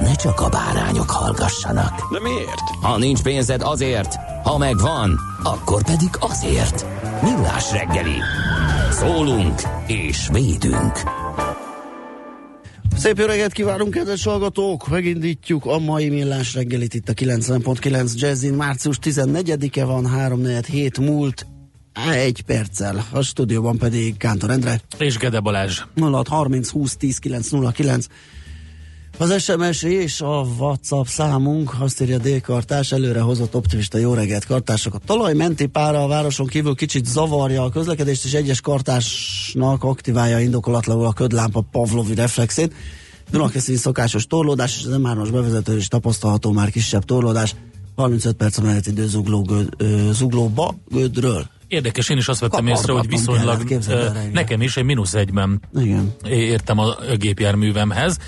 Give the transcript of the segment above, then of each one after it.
ne csak a bárányok hallgassanak. De miért? Ha nincs pénzed azért, ha megvan, akkor pedig azért. Millás reggeli. Szólunk és védünk. Szép jó reggelt kívánunk, kedves hallgatók! Megindítjuk a mai millás reggelit itt a 90.9 Jazzin. Március 14-e van, 3 hét múlt, egy perccel. A stúdióban pedig Kántor Endre. És Gede Balázs. 06 30 20 10 909. Az SMS és a WhatsApp számunk, azt írja D-kartás, előre hozott optimista jó reggelt kartások. A talajmenti pára a városon kívül kicsit zavarja a közlekedést, és egyes kartásnak aktiválja indokolatlanul a ködlámpa Pavlovi reflexét. Dunakeszin szokásos torlódás, és az M3-as bevezető is tapasztalható már kisebb torlódás. 35 perc a menetidő zugló, göd, ö, zuglóba gödről. Érdekes, én is azt vettem észre, hogy viszonylag kellett, nekem is egy mínusz egyben Igen. értem a gépjárművemhez,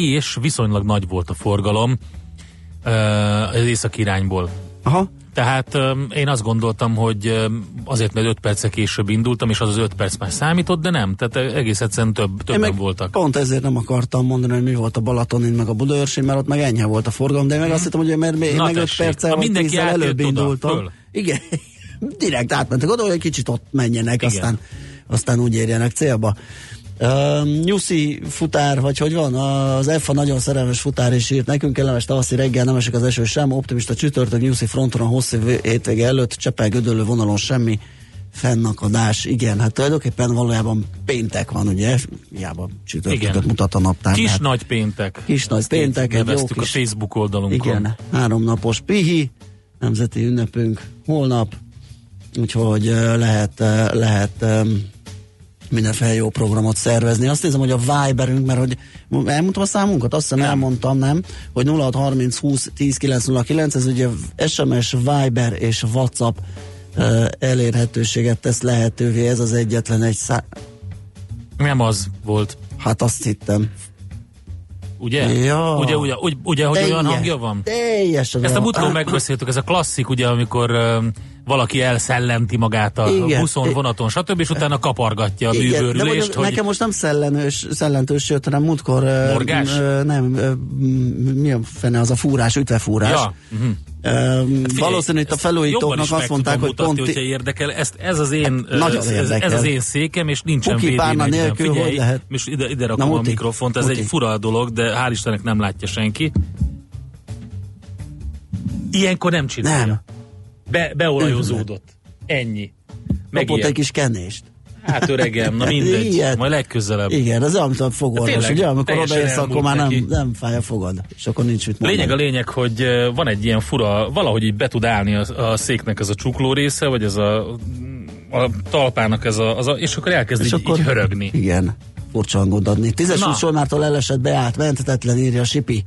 és viszonylag nagy volt a forgalom ö, az észak irányból. Aha. Tehát én azt gondoltam, hogy azért, mert 5 perccel később indultam, és az az 5 perc már számított, de nem. Tehát egész egyszerűen több, többen meg voltak. Pont ezért nem akartam mondani, hogy mi volt a Balatonin, meg a Budaörsin, mert ott meg enyhe volt a forgalom, de én meg azt hittem, hogy mert még Na meg 5 tessék, perccel vagy mindenki előbb oda, indultam. föl. Igen, direkt átmentek oda, hogy egy kicsit ott menjenek, Igen. aztán, aztán úgy érjenek célba. Uh, Nyuszi futár, vagy hogy van, az EFA nagyon szerelmes futár is írt nekünk, kellemes tavaszi reggel, nem esik az eső sem, optimista csütörtök Nyuszi fronton a hosszú hétvége előtt, Csepel gödöllő vonalon semmi fennakadás, igen, hát tulajdonképpen valójában péntek van, ugye, hiába csütörtököt mutat a naptár. Kis hát- nagy péntek. Kis nagy Ezt péntek, egy jó kis- a Facebook oldalunkon. igen, háromnapos pihi, nemzeti ünnepünk holnap, úgyhogy lehet, lehet mindenféle jó programot szervezni. Azt nézem, hogy a Viberünk, mert hogy elmondtam a számunkat, azt hiszem Nem. elmondtam, nem? Hogy 0630 20 10 909, ez ugye SMS, Viber és WhatsApp ö, elérhetőséget tesz lehetővé, ez az egyetlen egy szá... Nem az volt, Hát azt hittem. ugye? Ja. Ugye, ugye, ugye, ugye hogy olyan hangja van? Teljesen. Ezt a múltkor megbeszéltük, ez a klasszik, ugye, amikor um, valaki elszellenti magát a Igen. buszon, vonaton, stb., és utána kapargatja a mondjuk, hogy nekem most nem szellenős, szellentős jött, hanem múltkor... Morgás? ö, nem, ö, mi a fene az a fúrás, ütvefúrás. Ja, uh-huh. Ö, Figyelj, valószínű, itt a felújítóknak azt mondták, hogy mutatni, pont... hogyha érdekel. Ezt, ez az én, Hát, ez, ez, ez, az én székem, és nincsen Puki párna 40. nélkül hogy Figyelj, lehet? és ide, ide Na, rakom a muti. mikrofont, ez Muti. egy fura dolog, de hál' Istennek nem látja senki. Ilyenkor nem csinálja. Nem. Be, beolajozódott. Ennyi. Meg Kapott ilyen. egy kis kenést. Hát öregem, na mindegy, Ilyet. majd legközelebb. Igen, ez olyan, mint a fogorvos, ugye? Amikor odaérsz, akkor már nem, nem fáj a fogad, és akkor nincs mit mondani. Lényeg a lényeg, hogy van egy ilyen fura, valahogy így be tud állni a, a széknek ez a csukló része, vagy ez a, a talpának ez a, az a és akkor elkezd és így, akkor, így hörögni. Igen, furcsa hangot adni. Tízes Na. útsolmártól elesett beállt, menthetetlen írja a Sipi.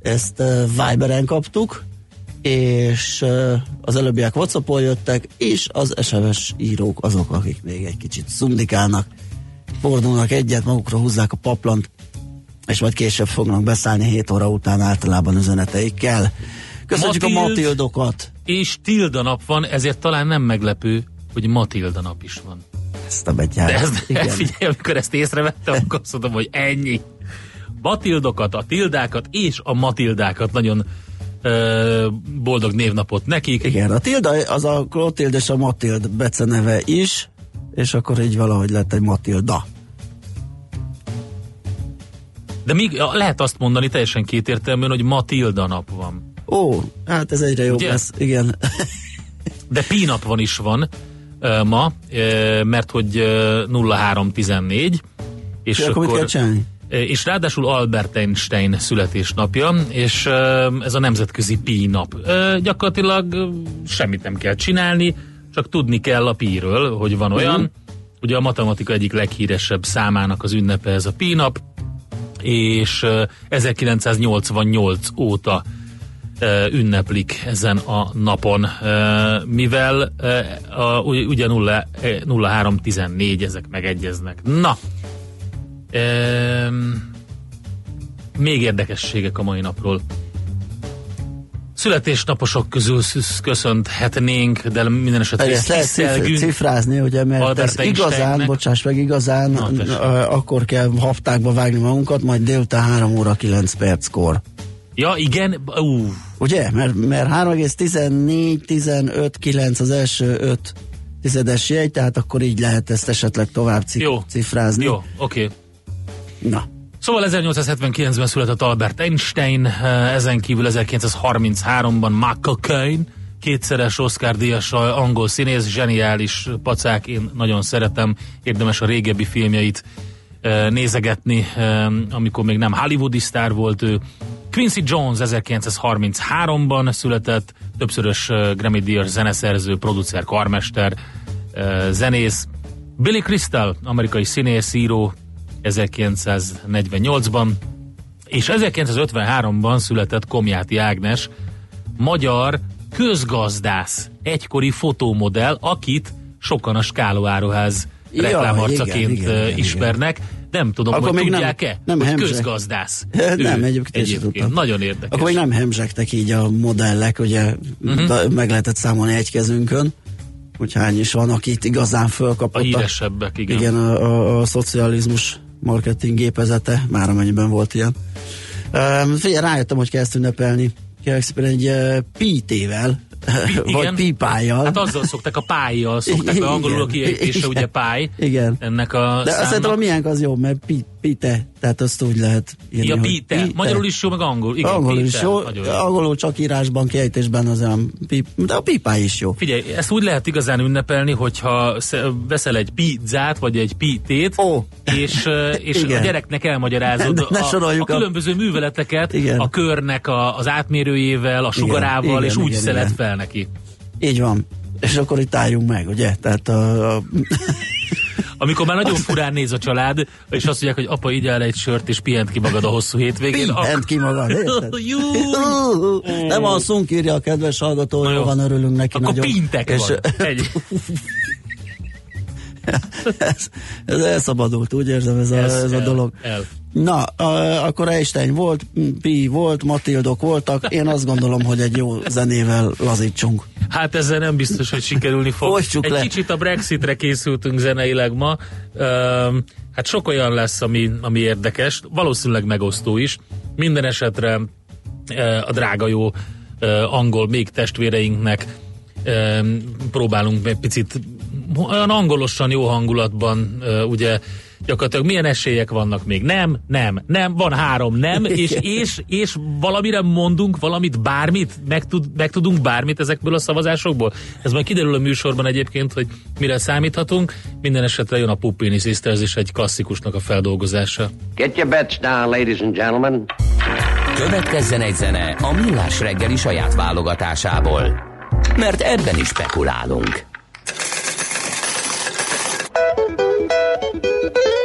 Ezt uh, Viberen kaptuk, és az előbbiek Whatsappon jöttek, és az SMS írók azok, akik még egy kicsit szundikálnak, fordulnak egyet, magukra húzzák a paplant, és majd később fognak beszállni 7 óra után általában üzeneteikkel. Köszönjük a Matild. Matildokat! És Tilda nap van, ezért talán nem meglepő, hogy Matilda nap is van. Ezt a betyár. De ez, Igen. figyelj, amikor ezt észrevettem, akkor azt mondom, hogy ennyi. Matildokat, a Tildákat és a Matildákat nagyon boldog névnapot nekik. Igen, a Tilda az a Klotild és a Matild beceneve is, és akkor így valahogy lett egy Matilda. De még lehet azt mondani teljesen kétértelműen, hogy Matilda nap van. Ó, hát ez egyre jobb Ugye? lesz, igen. De Pi nap van is van ma, mert hogy ö, 0314, és És akkor mit kell csinálni? És ráadásul Albert Einstein születésnapja, és ez a nemzetközi Pi nap. Gyakorlatilag semmit nem kell csinálni, csak tudni kell a Pi-ről, hogy van olyan. Mhm. Ugye a matematika egyik leghíresebb számának az ünnepe ez a Pi nap, és ö, 1988 óta ünneplik ezen a napon, mivel a, ugy- ugye 0, 0314 ezek megegyeznek. Na, ö, még érdekességek a mai napról. Születésnaposok közül sz- köszönthetnénk, de minden esetre Ezt lehet cifrázni, ugye, mert Albert ez igazán, bocsáss meg, igazán Na, akkor kell haftákba vágni magunkat, majd délután 3 óra 9 perckor. Ja, igen, ú, Ugye? Mert, mert 3,14, 15, 9 az első 5 tizedes jegy, tehát akkor így lehet ezt esetleg tovább cif- Jó. cifrázni. jó, oké. Okay. Na, Szóval 1879-ben született Albert Einstein, eh, ezen kívül 1933-ban Michael Caine, kétszeres Oscar díjas angol színész, zseniális pacák, én nagyon szeretem, érdemes a régebbi filmjeit eh, nézegetni, eh, amikor még nem hollywoodi sztár volt ő. Quincy Jones 1933-ban született, többszörös Grammy díjas zeneszerző, producer, karmester, zenész. Billy Crystal, amerikai színész, író, 1948-ban, és 1953-ban született Komjáti Ágnes, magyar közgazdász, egykori fotómodell, akit sokan a Skáló Áruház Ja, reklámarcaként igen, igen, ismernek. Nem tudom, Akkor hogy még nem- tudják-e, nem hogy közgazdász. nem, Ő egyébként, én sem tudtam. Nagyon érdekes. Akkor még nem hemzsegtek így a modellek, ugye uh-huh. meg lehetett számolni egy kezünkön, hogy hány is van, akit igazán a fölkapott híresebbek, igen. igen a, a, a szocializmus marketing gépezete, már amennyiben volt ilyen. Um, figyelj, rájöttem, hogy ezt ünnepelni. Kérlek szépen egy uh, pítével, vagy Igen. pípájjal. Hát azzal szokták, a pályjal szokták, mert angolul a kiejtése Igen. ugye pály. Igen. Ennek a De azt szerintem a számnak. miénk az jó, mert pi, pite, tehát azt úgy lehet írni, Ja, hogy pite. Magyarul is jó, meg angol. Igen, angolul pite. is jó, jó. angolul csak írásban, kiejtésben az olyan pip, de a pipá is jó. Figyelj, ezt úgy lehet igazán ünnepelni, hogyha sze- veszel egy pizzát, vagy egy pitét, Ó. és, és a Igen. gyereknek elmagyarázod Ne- ne a, a soroljuk a- különböző műveleteket Igen. a körnek a, az átmérőjével, a sugarával, igen, és úgy igen, szelet igen. Fel neki. Így van. És akkor itt álljunk meg, ugye? Tehát a, a Amikor már nagyon furán néz a család, és azt mondják, hogy apa, igyál egy sört, és pihent ki magad a hosszú hétvégén. pihent ki magad! Nem alszunk, írja a kedves hallgató, jó van, örülünk neki Akkor nagyon. pintek és van. Egy. ez, ez elszabadult, úgy érzem ez a, ez, ez a el, dolog. El. Na, a, akkor Einstein volt, Pi volt, Matildok voltak, én azt gondolom, hogy egy jó zenével lazítsunk. Hát ezzel nem biztos, hogy sikerülni fog. Folytsuk Egy le. kicsit a Brexitre készültünk zeneileg ma. Üm, hát sok olyan lesz, ami, ami érdekes, valószínűleg megosztó is. Minden esetre a drága jó angol még testvéreinknek um, próbálunk egy picit olyan angolosan jó hangulatban, ugye gyakorlatilag milyen esélyek vannak még? Nem, nem, nem, van három nem, és, és, és valamire mondunk valamit, bármit, meg, tud, meg tudunk bármit ezekből a szavazásokból. Ez majd kiderül a műsorban egyébként, hogy mire számíthatunk. Minden esetre jön a Puppini Sisters is egy klasszikusnak a feldolgozása. Get your bets down, ladies and gentlemen. Következzen egy zene a Millás reggeli saját válogatásából. Mert ebben is spekulálunk. thank you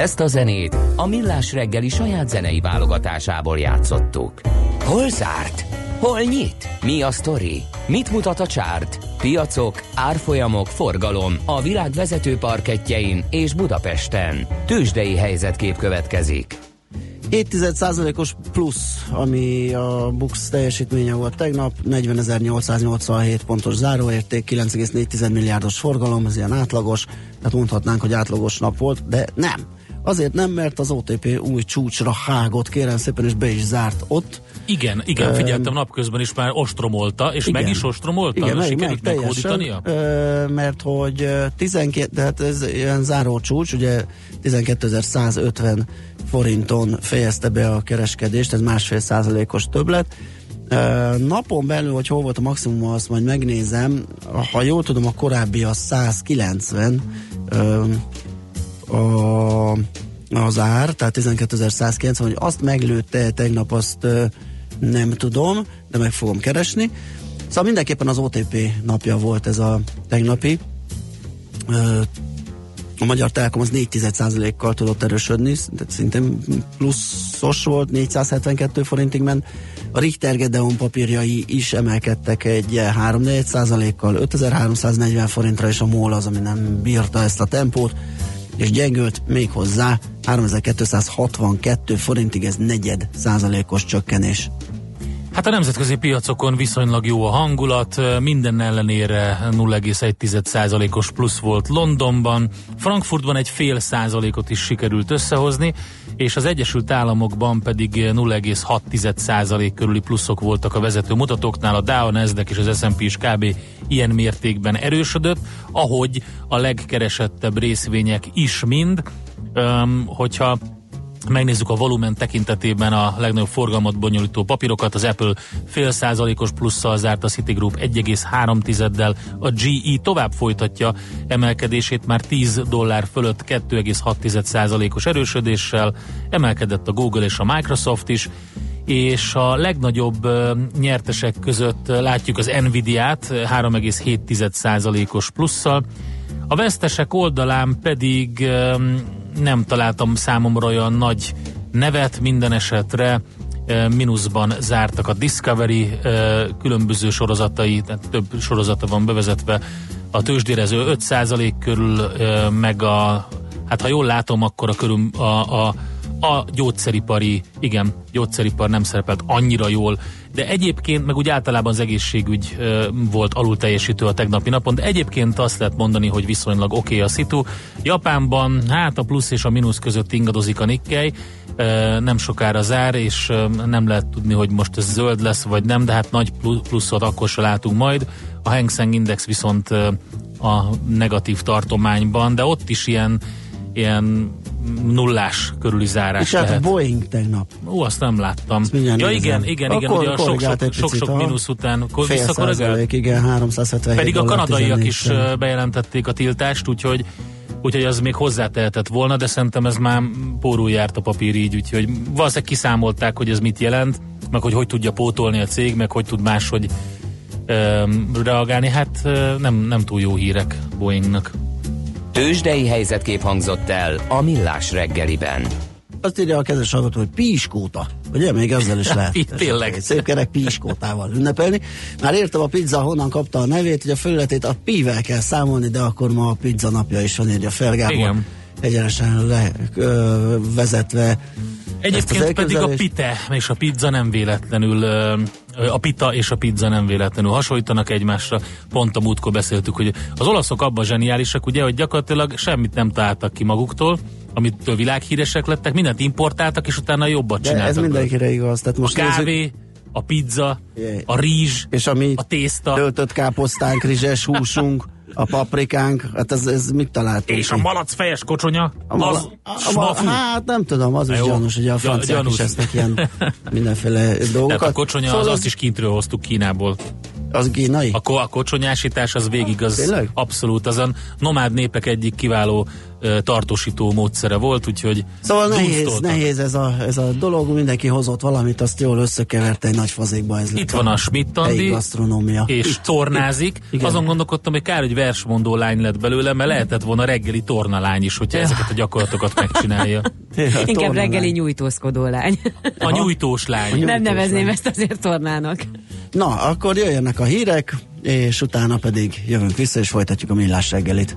Ezt a zenét a Millás reggeli saját zenei válogatásából játszottuk. Hol zárt? Hol nyit? Mi a sztori? Mit mutat a csárt? Piacok, árfolyamok, forgalom a világ vezető parketjein és Budapesten. Tősdei helyzetkép következik. 7%-os plusz, ami a Bux teljesítménye volt tegnap, 40.887 pontos záróérték, 9,4 milliárdos forgalom, ez ilyen átlagos, tehát mondhatnánk, hogy átlagos nap volt, de nem. Azért nem, mert az OTP új csúcsra hágott, kérem szépen, és be is zárt ott. Igen, igen, figyeltem napközben is már ostromolta, és Igen. meg is ostromolta? Igen, meg, meg Sikerült teljesen, meghódítania? mert hogy ö, 12, de hát ez ilyen záró csúcs, ugye 12.150 forinton fejezte be a kereskedést, ez másfél százalékos többlet. Napon belül, hogy hol volt a maximum, azt majd megnézem. Ha jól tudom, a korábbi a 190 ö, a, az ár, tehát 12.190, hogy azt meglőtte tegnap, azt nem tudom, de meg fogom keresni. Szóval mindenképpen az OTP napja volt ez a tegnapi. A Magyar Telekom az 4% kal tudott erősödni, szintén pluszos volt, 472 forintig ment. A Richter Gedeon papírjai is emelkedtek egy 3 kal 5340 forintra, és a MOL az, ami nem bírta ezt a tempót, és gyengült még hozzá 3262 forintig, ez negyed százalékos csökkenés. Hát a nemzetközi piacokon viszonylag jó a hangulat, minden ellenére 0,1%-os plusz volt Londonban, Frankfurtban egy fél százalékot is sikerült összehozni, és az Egyesült Államokban pedig 0,6% körüli pluszok voltak a vezető mutatóknál, a Dow, Nasdaq és az S&P is kb. ilyen mértékben erősödött, ahogy a legkeresettebb részvények is mind, Öm, hogyha megnézzük a volumen tekintetében a legnagyobb forgalmat bonyolító papírokat, az Apple fél százalékos plusszal zárt, a Citigroup 1,3-del, a GE tovább folytatja emelkedését már 10 dollár fölött 2,6 százalékos erősödéssel, emelkedett a Google és a Microsoft is, és a legnagyobb nyertesek között látjuk az Nvidia-t ö, 3,7 százalékos plusszal, a vesztesek oldalán pedig nem találtam számomra olyan nagy nevet, minden esetre mínuszban zártak a Discovery különböző sorozatai, tehát több sorozata van bevezetve, a tőzsdérező 5% körül, meg a, hát ha jól látom, akkor a körül a, a a gyógyszeripari, igen, gyógyszeripar nem szerepelt annyira jól, de egyébként, meg úgy általában az egészségügy ö, volt alul teljesítő a tegnapi napon, de egyébként azt lehet mondani, hogy viszonylag oké okay a szitu. Japánban hát a plusz és a mínusz között ingadozik a Nikkei, nem sokára zár, és nem lehet tudni, hogy most ez zöld lesz, vagy nem, de hát nagy plu- pluszot akkor se látunk majd. A Hang Seng Index viszont a negatív tartományban, de ott is ilyen ilyen nullás körüli zárás És hát lehet. Boeing tegnap. Ó, azt nem láttam. mindjárt Ja nézem. igen, igen, igen, ugye a sok-sok, sok-sok aha. mínusz után visszakorrigált? igen, 377 Pedig a kanadaiak 14 is cent. bejelentették a tiltást, úgyhogy úgyhogy az még hozzátehetett volna, de szerintem ez már pórul járt a papír így, úgyhogy valószínűleg kiszámolták, hogy ez mit jelent, meg hogy hogy tudja pótolni a cég, meg hogy tud máshogy ö, reagálni. Hát ö, nem, nem túl jó hírek Boeingnak. Tőzsdei helyzetkép hangzott el a Millás reggeliben. Azt írja a kedves hallgató, hogy piskóta. Ugye, még ezzel is lehet. Itt tényleg. Szép kerek piskótával ünnepelni. Már értem a pizza, honnan kapta a nevét, hogy a felületét a pivel kell számolni, de akkor ma a pizza napja is van, írja fel Gábor. Igen. Egyenesen le, ö, vezetve Egyébként pedig a pite és a pizza nem véletlenül, ö, a pita és a pizza nem véletlenül hasonlítanak egymásra. Pont a múltkor beszéltük, hogy az olaszok abban zseniálisak, ugye, hogy gyakorlatilag semmit nem találtak ki maguktól, amitől világhíresek lettek, mindent importáltak, és utána jobbat De csináltak. ez mindenkire igaz. Tehát A most nézzük, kávé, a pizza, a rizs, és a mi a tészta, töltött káposztánk, rizses húsunk, a paprikánk, hát ez, ez mit találtunk? és a malac fejes kocsonya, A mala- az a- a smafú. mala- Hát nem tudom, az is Jó. gyanús, ugye a franciák gyanús. is esznek ilyen mindenféle dolgokat. Tehát a kocsonya Szóval az ez- azt is kintről hoztuk Kínából. Az kínai? A, ko- a kocsonyásítás az végig az Tényleg? abszolút az a nomád népek egyik kiváló tartósító módszere volt, úgyhogy Szóval nehéz, nehéz ez a, ez a dolog, mindenki hozott valamit, azt jól összekeverte egy nagy fazékba. Ez lett Itt van a Schmidt-Andi, és tornázik. igen. Azon gondolkodtam, hogy kár, hogy versmondó lány lett belőle, mert lehetett volna reggeli tornalány is, hogyha ezeket a gyakorlatokat megcsinálja. Ja, Inkább reggeli nyújtózkodó lány. A nyújtós lány. nyújtós Nem nevezném lány. ezt azért tornának. Na, akkor jöjjenek a hírek, és utána pedig jövünk vissza, és folytatjuk a millás reggelit.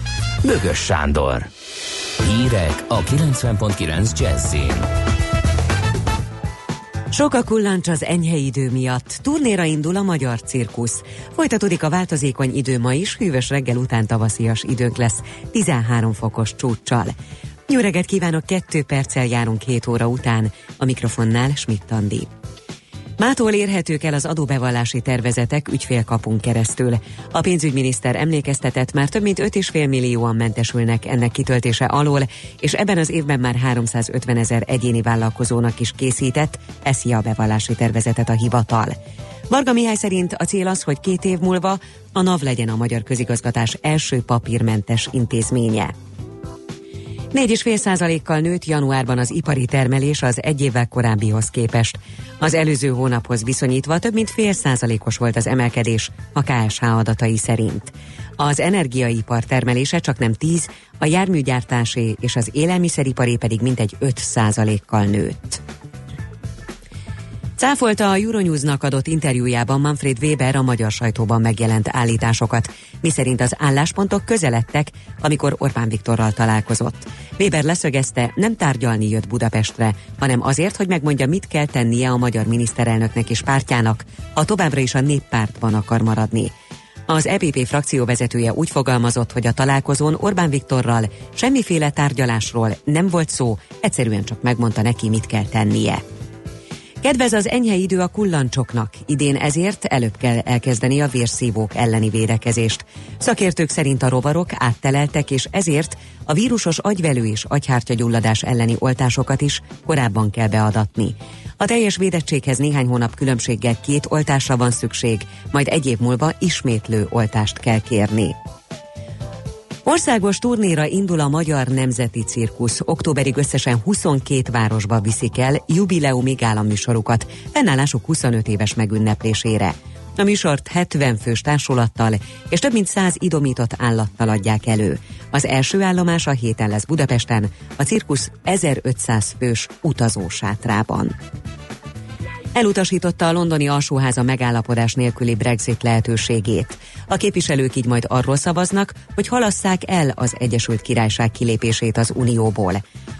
Bögös Sándor. Hírek a 90.9 Jazzin. Sok a kullancs az enyhe idő miatt. Turnéra indul a magyar cirkusz. Folytatódik a változékony idő ma is, hűvös reggel után tavaszias időnk lesz, 13 fokos csúccsal. Jó reggelt kívánok, kettő perccel járunk 7 óra után. A mikrofonnál Schmidt Andi. Mától érhetők el az adóbevallási tervezetek ügyfélkapunk keresztül. A pénzügyminiszter emlékeztetett, már több mint 5,5 millióan mentesülnek ennek kitöltése alól, és ebben az évben már 350 ezer egyéni vállalkozónak is készített eszi a bevallási tervezetet a hivatal. Varga Mihály szerint a cél az, hogy két év múlva a NAV legyen a magyar közigazgatás első papírmentes intézménye. 4,5 százalékkal nőtt januárban az ipari termelés az egy évvel korábbihoz képest. Az előző hónaphoz viszonyítva több mint fél százalékos volt az emelkedés a KSH adatai szerint. Az energiaipar termelése csak nem 10, a járműgyártásé és az élelmiszeriparé pedig mintegy 5 százalékkal nőtt. Cáfolta a Euronewsnak adott interjújában Manfred Weber a magyar sajtóban megjelent állításokat, miszerint az álláspontok közeledtek, amikor Orbán Viktorral találkozott. Weber leszögezte, nem tárgyalni jött Budapestre, hanem azért, hogy megmondja, mit kell tennie a magyar miniszterelnöknek és pártjának, ha továbbra is a néppártban akar maradni. Az EPP frakcióvezetője úgy fogalmazott, hogy a találkozón Orbán Viktorral semmiféle tárgyalásról nem volt szó, egyszerűen csak megmondta neki, mit kell tennie. Kedvez az enyhe idő a kullancsoknak, idén ezért előbb kell elkezdeni a vérszívók elleni védekezést. Szakértők szerint a rovarok átteleltek, és ezért a vírusos agyvelő és agyhártyagyulladás elleni oltásokat is korábban kell beadatni. A teljes védettséghez néhány hónap különbséggel két oltásra van szükség, majd egy év múlva ismétlő oltást kell kérni. Országos turnéra indul a Magyar Nemzeti Cirkusz. Októberig összesen 22 városba viszik el jubileumi gálaműsorukat, fennállásuk 25 éves megünneplésére. A műsort 70 fős társulattal és több mint 100 idomított állattal adják elő. Az első állomás a héten lesz Budapesten, a cirkusz 1500 fős utazósátrában. Elutasította a londoni alsóháza megállapodás nélküli Brexit lehetőségét. A képviselők így majd arról szavaznak, hogy halasszák el az Egyesült Királyság kilépését az Unióból.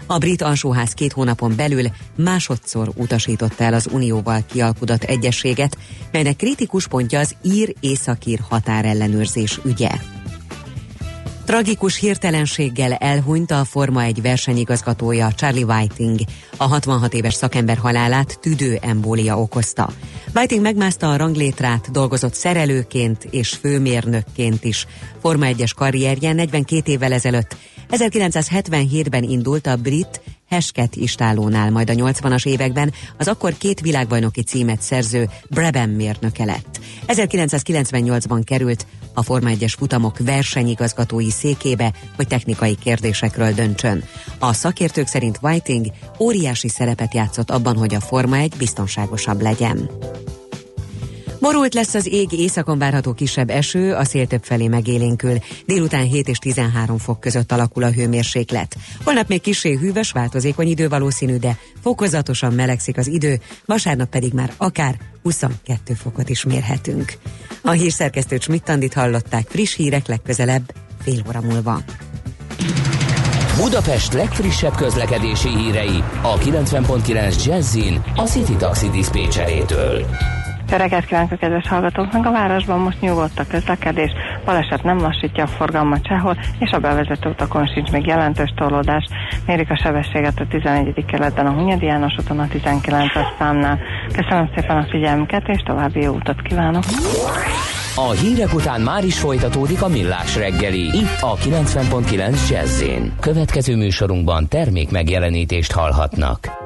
A brit alsóház két hónapon belül másodszor utasította el az Unióval kialkudott egyességet, melynek kritikus pontja az ír-északír határellenőrzés ügye. Tragikus hirtelenséggel elhunyt a Forma 1 versenyigazgatója Charlie Whiting. A 66 éves szakember halálát tüdő embólia okozta. Whiting megmászta a ranglétrát, dolgozott szerelőként és főmérnökként is. Forma 1-es karrierje 42 évvel ezelőtt 1977-ben indult a brit Hesket istálónál, majd a 80-as években az akkor két világbajnoki címet szerző Brabham mérnöke lett. 1998-ban került a Forma 1-es futamok versenyigazgatói székébe, hogy technikai kérdésekről döntsön. A szakértők szerint Whiting óriási szerepet játszott abban, hogy a Forma 1 biztonságosabb legyen. Borult lesz az ég, északon várható kisebb eső, a szél több felé megélénkül. Délután 7 és 13 fok között alakul a hőmérséklet. Holnap még kisé hűvös, változékony idő valószínű, de fokozatosan melegszik az idő, vasárnap pedig már akár 22 fokot is mérhetünk. A hírszerkesztő Schmidt-Tandit hallották friss hírek legközelebb fél óra múlva. Budapest legfrissebb közlekedési hírei a 90.9 Jazzin a City Taxi Dispécsejétől. Jó reggelt kívánok a kedves hallgatóknak! A városban most nyugodt a közlekedés, baleset nem lassítja a forgalmat sehol, és a bevezető utakon sincs még jelentős torlódás. Mérik a sebességet a 11. keletben a Hunyadi János úton a 19-es számnál. Köszönöm szépen a figyelmüket, és további jó utat kívánok! A hírek után már is folytatódik a millás reggeli, itt a 90.9 jazz Következő műsorunkban termék megjelenítést hallhatnak.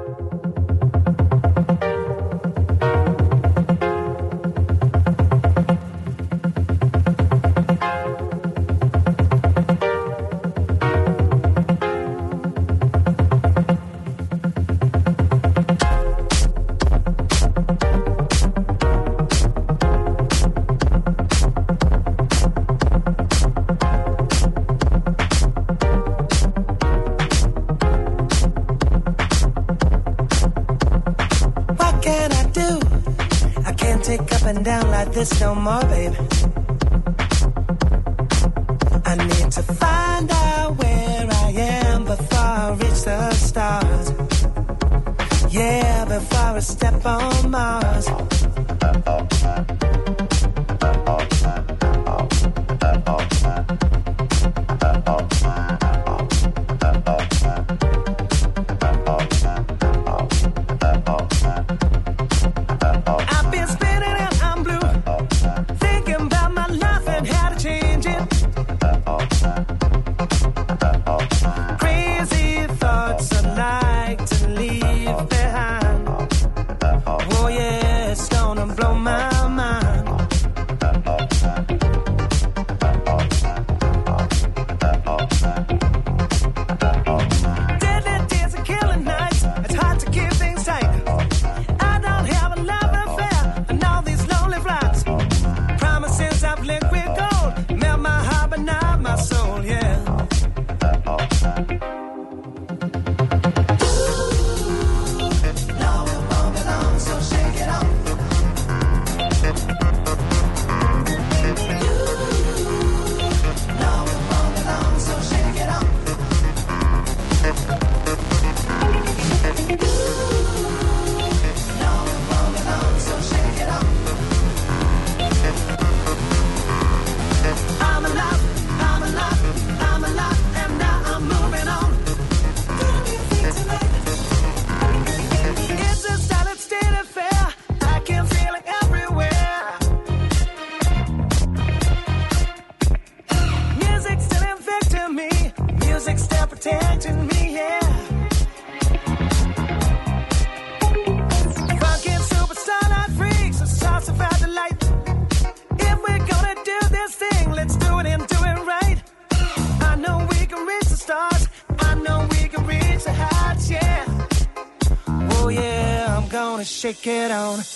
shake it on.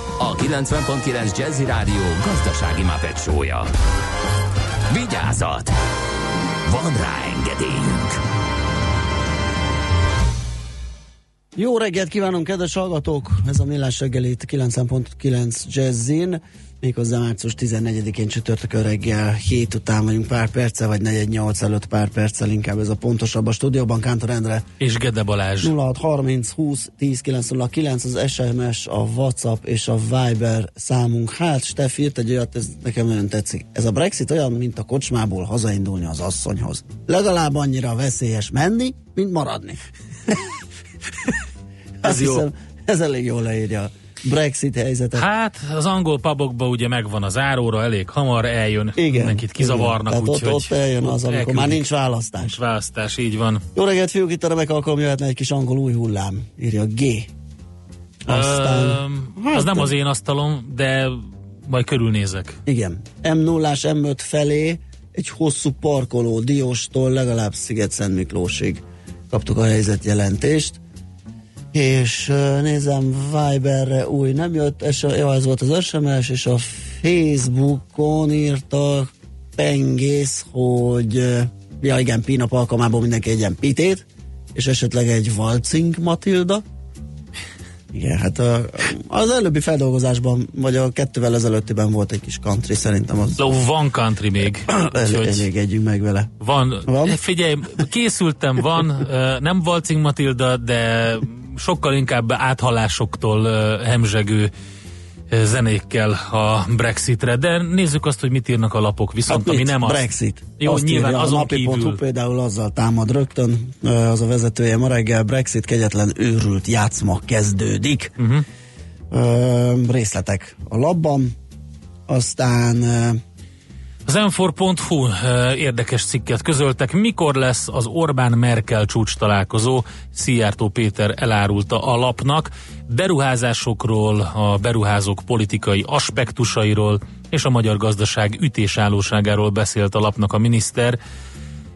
a 90.9 Jazzy Rádió gazdasági mapetsója. Vigyázat! Van rá engedélyünk! Jó reggelt kívánunk, kedves hallgatók! Ez a Millás reggel itt 90.9 Jazzin, méghozzá március 14-én csütörtökön reggel 7 után vagyunk pár perccel, vagy 4-8 előtt pár perccel, inkább ez a pontosabb a stúdióban. Kántor Endre És Gede Balázs. 0630 20 10 909 az SMS, a WhatsApp és a Viber számunk. Hát, Steff írt egy olyat, ez nekem nagyon tetszik. Ez a Brexit olyan, mint a kocsmából hazaindulni az asszonyhoz. Legalább annyira veszélyes menni, mint maradni. Ez jó. hiszem, ez elég jól leírja Brexit helyzetet. Hát az angol pubokban ugye megvan az áróra, elég hamar eljön, igen. mindenkit kizavarnak, igen. Tehát úgyhogy ott, ott eljön az, amikor elküldik. már nincs választás. Nincs választás, így van. Jó reggelt, fiúk, itt a remek alkalom jöhetne egy kis angol új hullám. Írja G. Aztán... Öm, az nem az én asztalom, de majd körülnézek. Igen. M0-ás M5 felé egy hosszú parkoló Dióstól legalább Sziget-Szent Miklósig kaptuk a helyzetjelentést. És nézem, Viberre új nem jött, és ja, ez volt az SMS, és a Facebookon írta Pengész, hogy ja igen, Pinap alkalmából mindenki egy ilyen pitét, és esetleg egy Valcing Matilda. Igen, hát a, az előbbi feldolgozásban, vagy a kettővel ezelőttiben volt egy kis country, szerintem az Ló, van country még. úgyhogy elégedjünk meg vele. van. Van? Figyelj, készültem, van. Nem Valcing Matilda, de sokkal inkább áthalásoktól hemzsegő zenékkel a Brexitre, de nézzük azt, hogy mit írnak a lapok, viszont ami Hát mit? nem az. Brexit. Jó, Azt nyilván írja, azon a napi.hu kívül. például azzal támad rögtön, az a vezetője ma reggel, Brexit kegyetlen őrült játszma kezdődik. Uh-huh. Ö, részletek a labban, aztán Az m4.hu ö, érdekes cikket közöltek. Mikor lesz az Orbán-Merkel csúcs találkozó? Szijjártó Péter elárulta a lapnak. Beruházásokról, a beruházók politikai aspektusairól és a magyar gazdaság ütésállóságáról beszélt a lapnak a miniszter.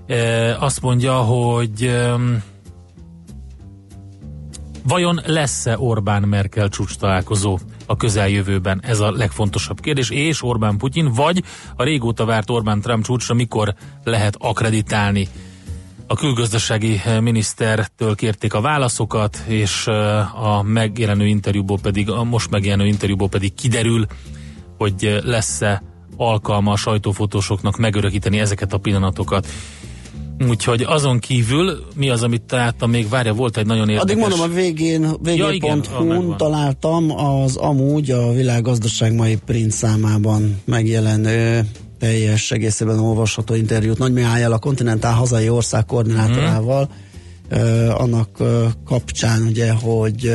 E, azt mondja, hogy Vajon lesz-e Orbán-Merkel csúcs találkozó a közeljövőben? Ez a legfontosabb kérdés. És Orbán-Putyin, vagy a régóta várt Orbán-Trump csúcsra mikor lehet akreditálni? A külgazdasági eh, minisztertől kérték a válaszokat, és eh, a megjelenő interjúból pedig, a most megjelenő interjúból pedig kiderül, hogy eh, lesz-e alkalma a sajtófotósoknak megörökíteni ezeket a pillanatokat. Úgyhogy azon kívül, mi az, amit találtam még, várja, volt egy nagyon érdekes... addig mondom, a végén, Ja, igen, vg.hu-n megvan. találtam az amúgy a világgazdaság mai print számában megjelenő teljes egészében olvasható interjút Nagy Mihályjal, a Kontinentál hazai ország koordinátorával, ö, annak kapcsán ugye, hogy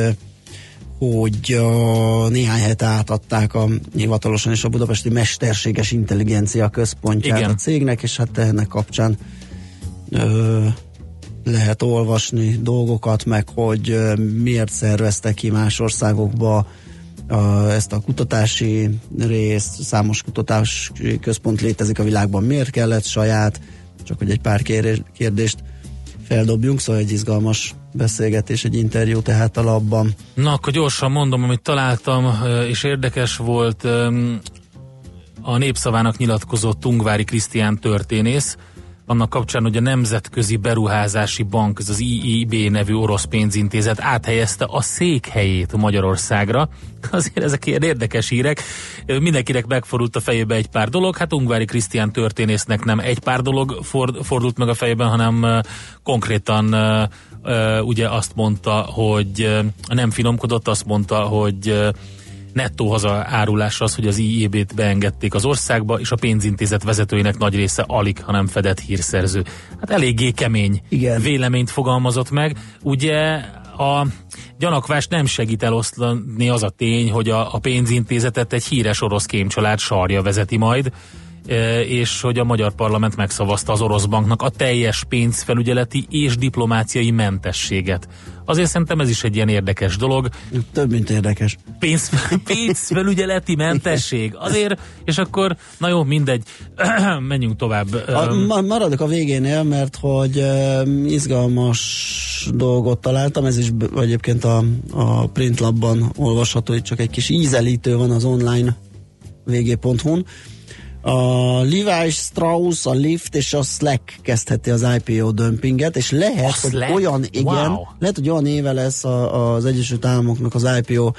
hogy a néhány hete átadták a hivatalosan és a budapesti mesterséges intelligencia központját Igen. a cégnek, és hát ennek kapcsán ö, lehet olvasni dolgokat, meg hogy ö, miért szerveztek ki más országokba a, ezt a kutatási részt, számos kutatási központ létezik a világban, miért kellett saját, csak hogy egy pár kérdés- kérdést feldobjunk, szóval egy izgalmas beszélgetés, egy interjú tehát a labban. Na, akkor gyorsan mondom, amit találtam, és érdekes volt. A népszavának nyilatkozott Tungvári Krisztián történész, annak kapcsán, hogy a Nemzetközi Beruházási Bank, ez az IIB nevű orosz pénzintézet áthelyezte a székhelyét Magyarországra. Azért ezek ilyen érdekes hírek. Mindenkinek megfordult a fejébe egy pár dolog. Hát Ungvári Krisztián történésznek nem egy pár dolog ford, fordult meg a fejében, hanem konkrétan ugye azt mondta, hogy nem finomkodott, azt mondta, hogy nettó hazaárulás az, hogy az IEB-t beengedték az országba, és a pénzintézet vezetőinek nagy része alig, hanem fedett hírszerző. Hát eléggé kemény Igen. véleményt fogalmazott meg. Ugye a gyanakvást nem segít eloszlani az a tény, hogy a, a pénzintézetet egy híres orosz kémcsalád sarja vezeti majd, és hogy a magyar parlament megszavazta az orosz banknak a teljes pénzfelügyeleti és diplomáciai mentességet. Azért szerintem ez is egy ilyen érdekes dolog. Több, mint érdekes. Pénz, pénzfelügyeleti mentesség. Azért, és akkor, na jó, mindegy, menjünk tovább. A, ma, maradok a végénél, mert hogy izgalmas dolgot találtam, ez is egyébként a, a Printlabban olvasható, itt csak egy kis ízelítő van az online vg.hu-n. A Levi Strauss, a Lyft és a Slack kezdheti az IPO dömpinget, és lehet, A hogy Slack? olyan, igen, Wow. lehet, hogy olyan éve lesz a, az Egyesült Államoknak az IPO,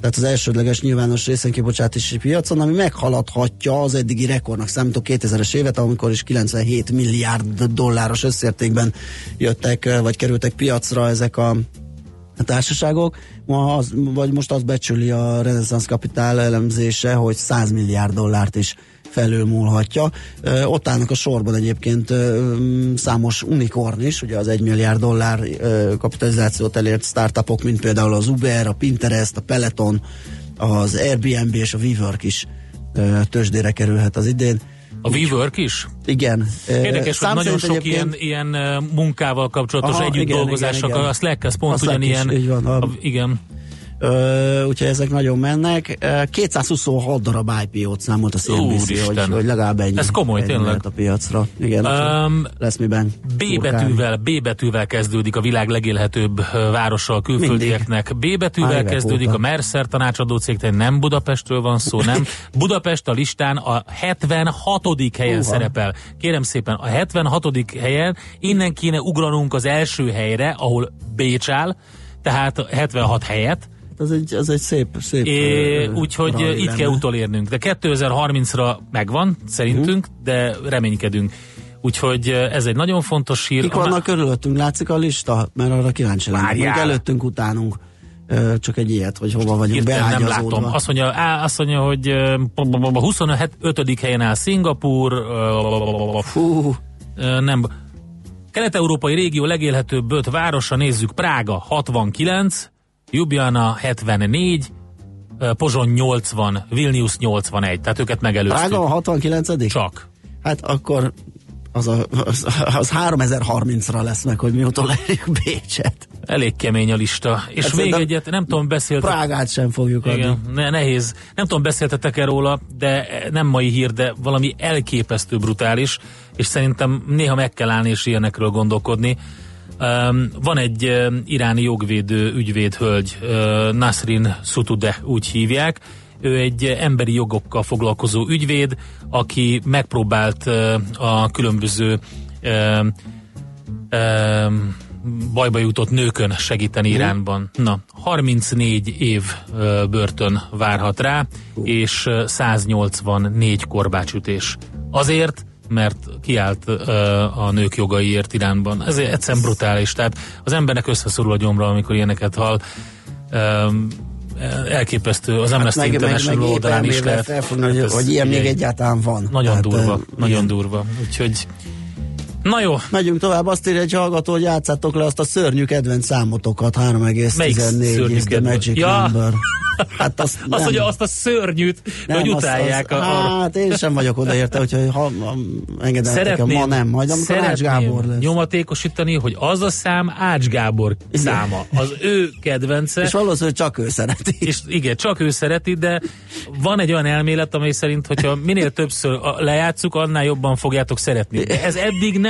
tehát az elsődleges nyilvános részenkibocsátási piacon, ami meghaladhatja az eddigi rekordnak számító 2000-es évet, amikor is 97 milliárd dolláros összértékben jöttek, eh, vagy kerültek piacra ezek a a társaságok, ma az, vagy most azt becsüli a Renaissance Capital elemzése, hogy 100 milliárd dollárt is felülmúlhatja. Ott állnak a sorban egyébként számos unikorn is, ugye az 1 milliárd dollár kapitalizációt elért startupok, mint például az Uber, a Pinterest, a Peloton, az Airbnb és a WeWork is tőzsdére kerülhet az idén. A WeWork is? Igen. Érdekes, hogy nagyon sok ilyen, egyébként- ilyen ö, munkával kapcsolatos Aha, együtt igen, dolgozások, igen, igen. a Slack az pont A Slack ugyanilyen. is, így van, a- a, igen. Ö, úgyhogy ezek nagyon mennek. Ö, 226 darab IPO-t számolt a CNBC, hogy, hogy legalább ennyi. Ez komoly, ennyi tényleg. a piacra. Igen, Um, lesz miben. B betűvel, B betűvel kezdődik a világ legélhetőbb városa a külföldieknek. B betűvel kezdődik óta. a Mercer tanácsadó cég, tehát nem Budapestről van szó, nem. Budapest a listán a 76. helyen Húha. szerepel. Kérem szépen, a 76. helyen innen kéne ugranunk az első helyre, ahol Bécs áll, tehát a 76 helyet, Ez egy, ez egy szép, szép É, ö, úgyhogy itt lenne. kell utolérnünk. De 2030-ra megvan, szerintünk, de reménykedünk. Úgyhogy ez egy nagyon fontos hír. Kik vannak körülöttünk? Látszik a lista? Mert arra kíváncsi lennék. Előttünk, utánunk. Csak egy ilyet, hogy hova vagyunk Hirtelen nem beágyazódva. látom. Azt mondja, á, azt mondja hogy a 25. helyen áll Szingapur, Fú, nem. Kelet-európai régió legélhetőbb öt városa, nézzük, Prága 69, Ljubljana 74, eh, Pozsony 80, Vilnius 81, tehát őket megelőztük. Prága a 69 Csak. Hát akkor az, a, az, az 3030-ra lesz meg, hogy mi utolérjük Bécset. Elég kemény a lista. És Hát még egyet, nem tudom, beszéltek. Prágát sem fogjuk adni. Igen, ne, nehéz. Nem tudom, beszéltetek-e róla, de nem mai hír, de valami elképesztő brutális, és szerintem néha meg kell állni és ilyenekről gondolkodni. Van egy iráni jogvédő ügyvéd hölgy, Nasrin Sutudeh úgy hívják, ő egy emberi jogokkal foglalkozó ügyvéd, aki megpróbált a különböző bajba jutott nőkön segíteni Iránban. Na, 34 év börtön várhat rá, és ö, 184 korbácsütés. Azért, mert kiállt a nők jogaiért Iránban. Ez egyszerűen brutális. Tehát az embernek összeszorul a gyomra, amikor ilyeneket hall. Elképesztő, az Amnesty Hát meg, meg, meg International épp oldalán is lehet. felfogni, hogy, ez hogy ilyen még egyáltalán van. Nagyon Tehát, durva, ö, nagyon igen. durva. Úgyhogy, na jó, Megyünk tovább, azt írja egy hallgató, hogy játszátok le azt a szörnyű kedvenc számotokat, 3,14 Melyik szörnyű is the magic Ja. number. Hát azt, azt, nem. hogy azt a szörnyűt, hogy azt- utálják azt, a, a Hát én sem vagyok odaérte, hogyha ha, ha engedel nekem, ma nem, majd amikor Ács Gábor lesz. nyomatékosítani, hogy az a szám Ács Gábor száma. Az ő kedvence. És valószínűleg csak ő szereti. és igen, csak ő szereti, de van egy olyan elmélet, amely szerint, hogyha minél többször lejátszuk, annál jobban fogjátok szeretni. De ez eddig nem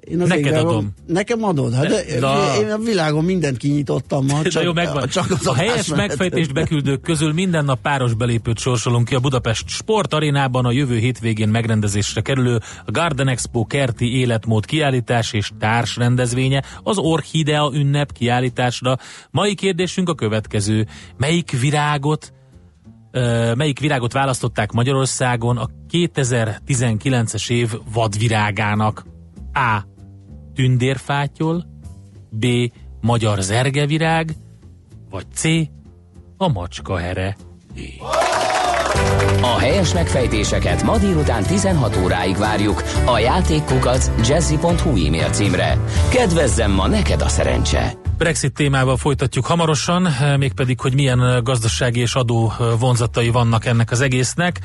Én az Neked égben- adom. Nekem adod? Hát de, Na. én a világon mindent kinyitottam ma. Csak, jó, megvan. Csak az a helyes megfejtést beküldők közül minden nap páros belépőt sorsolunk ki a Budapest Sport Arénában a jövő hétvégén megrendezésre kerülő a Garden Expo kerti életmód kiállítás és társ rendezvénye az Orchidea ünnep kiállításra. Mai kérdésünk a következő. Melyik virágot melyik virágot választották Magyarországon a 2019-es év vadvirágának? A. Tündérfátyol B. Magyar zergevirág vagy C. a macska here. A helyes megfejtéseket ma délután 16 óráig várjuk a játékkukac jazzy.hu e-mail címre. Kedvezzem ma neked a szerencse! Brexit témával folytatjuk hamarosan, mégpedig, hogy milyen gazdasági és adó vonzatai vannak ennek az egésznek.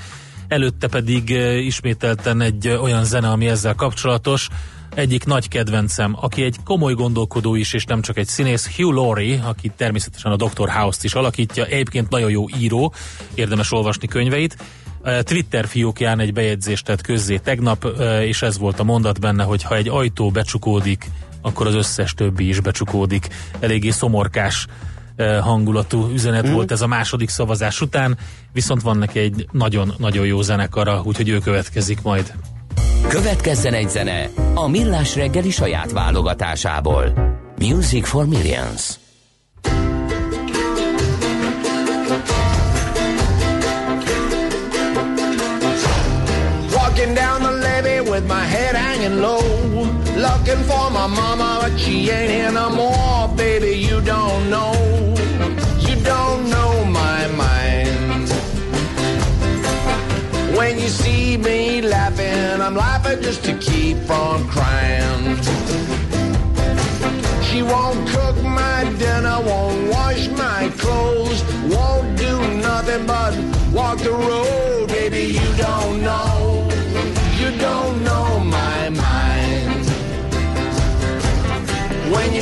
Előtte pedig ismételten egy olyan zene, ami ezzel kapcsolatos. Egyik nagy kedvencem, aki egy komoly gondolkodó is, és nem csak egy színész, Hugh Laurie, aki természetesen a Dr. House-t is alakítja, egyébként nagyon jó író, érdemes olvasni könyveit. Eh, Twitter fiókján egy bejegyzést tett közzé tegnap, eh, és ez volt a mondat benne, hogy ha egy ajtó becsukódik, akkor az összes többi is becsukódik. Eléggé szomorkás eh, hangulatú üzenet volt ez a második szavazás után, viszont van neki egy nagyon-nagyon jó zenekara, úgyhogy ő következik majd. Következzen egy zene a Millás reggeli saját válogatásából. Music for Millions. Walking down the levee with my head hanging low. Looking for my mama, but she ain't here no more. Baby, you don't know. When you see me laughing, I'm laughing just to keep from crying. She won't cook my dinner, won't wash my clothes, won't do nothing but walk the road. Baby, you don't know, you don't know my mind. When you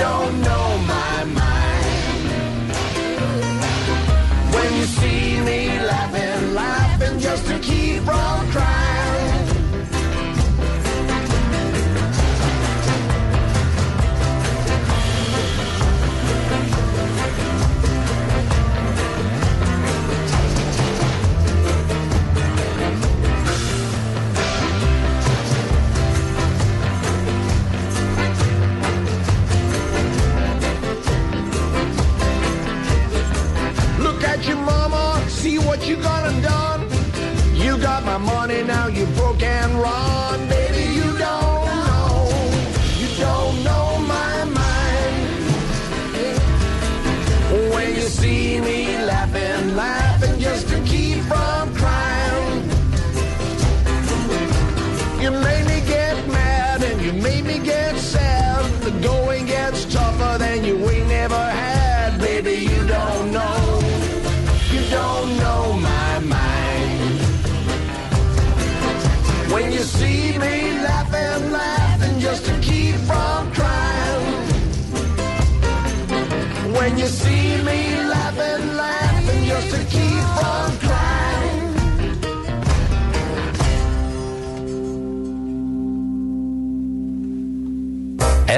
don't know and run.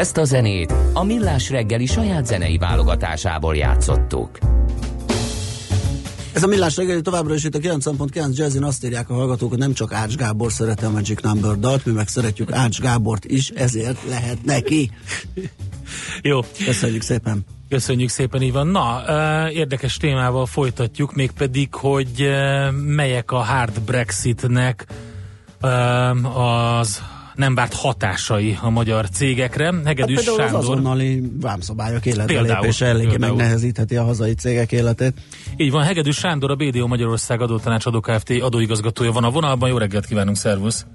Ezt a zenét a Millás reggeli saját zenei válogatásából játszottuk. Ez a millás reggeli továbbra is itt a 90.9 Jazzin azt írják a hallgatók, hogy nem csak Ács Gábor szereti a Magic Number dalt, mi meg szeretjük Ács Gábort is, ezért lehet neki. Jó, Köszönjük szépen. Köszönjük szépen, Ivan. Na, érdekes témával folytatjuk, mégpedig, hogy melyek a hard Brexitnek az nem várt hatásai a magyar cégekre. Hát Hegedűs például az Sándor. azonnali vámszabályok életbe Például, lépése eléggé megnehezítheti a hazai cégek életét. Így van, Hegedűs Sándor, a BDO Magyarország adótanácsadó Kft. adóigazgatója van a vonalban. Jó reggelt kívánunk, szervusz!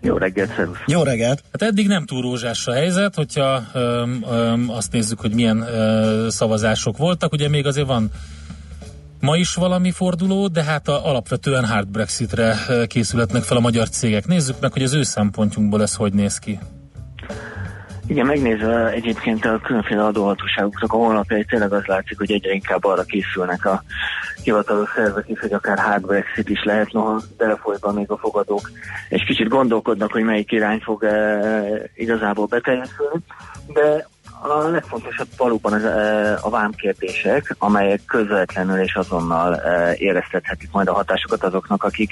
Jó reggelt, szervusz. Jó reggelt! Hát eddig nem túl rózsás a helyzet, hogyha öm, öm, azt nézzük, hogy milyen ö, szavazások voltak. Ugye még azért van ma is valami forduló, de hát a, alapvetően hard Brexitre ö, készületnek fel a magyar cégek. Nézzük meg, hogy az ő szempontjunkból ez hogy néz ki. Igen, megnézve egyébként a különféle adóhatóságoknak a honlapjai, tényleg az látszik, hogy egyre inkább arra készülnek a hivatalos szervek is, hogy akár hard Brexit is lehet, noha telefolyban még a fogadók egy kicsit gondolkodnak, hogy melyik irány fog e, igazából beteljesülni, de a legfontosabb valóban az, a vámkérdések, amelyek közvetlenül és azonnal éreztethetik majd a hatásokat azoknak, akik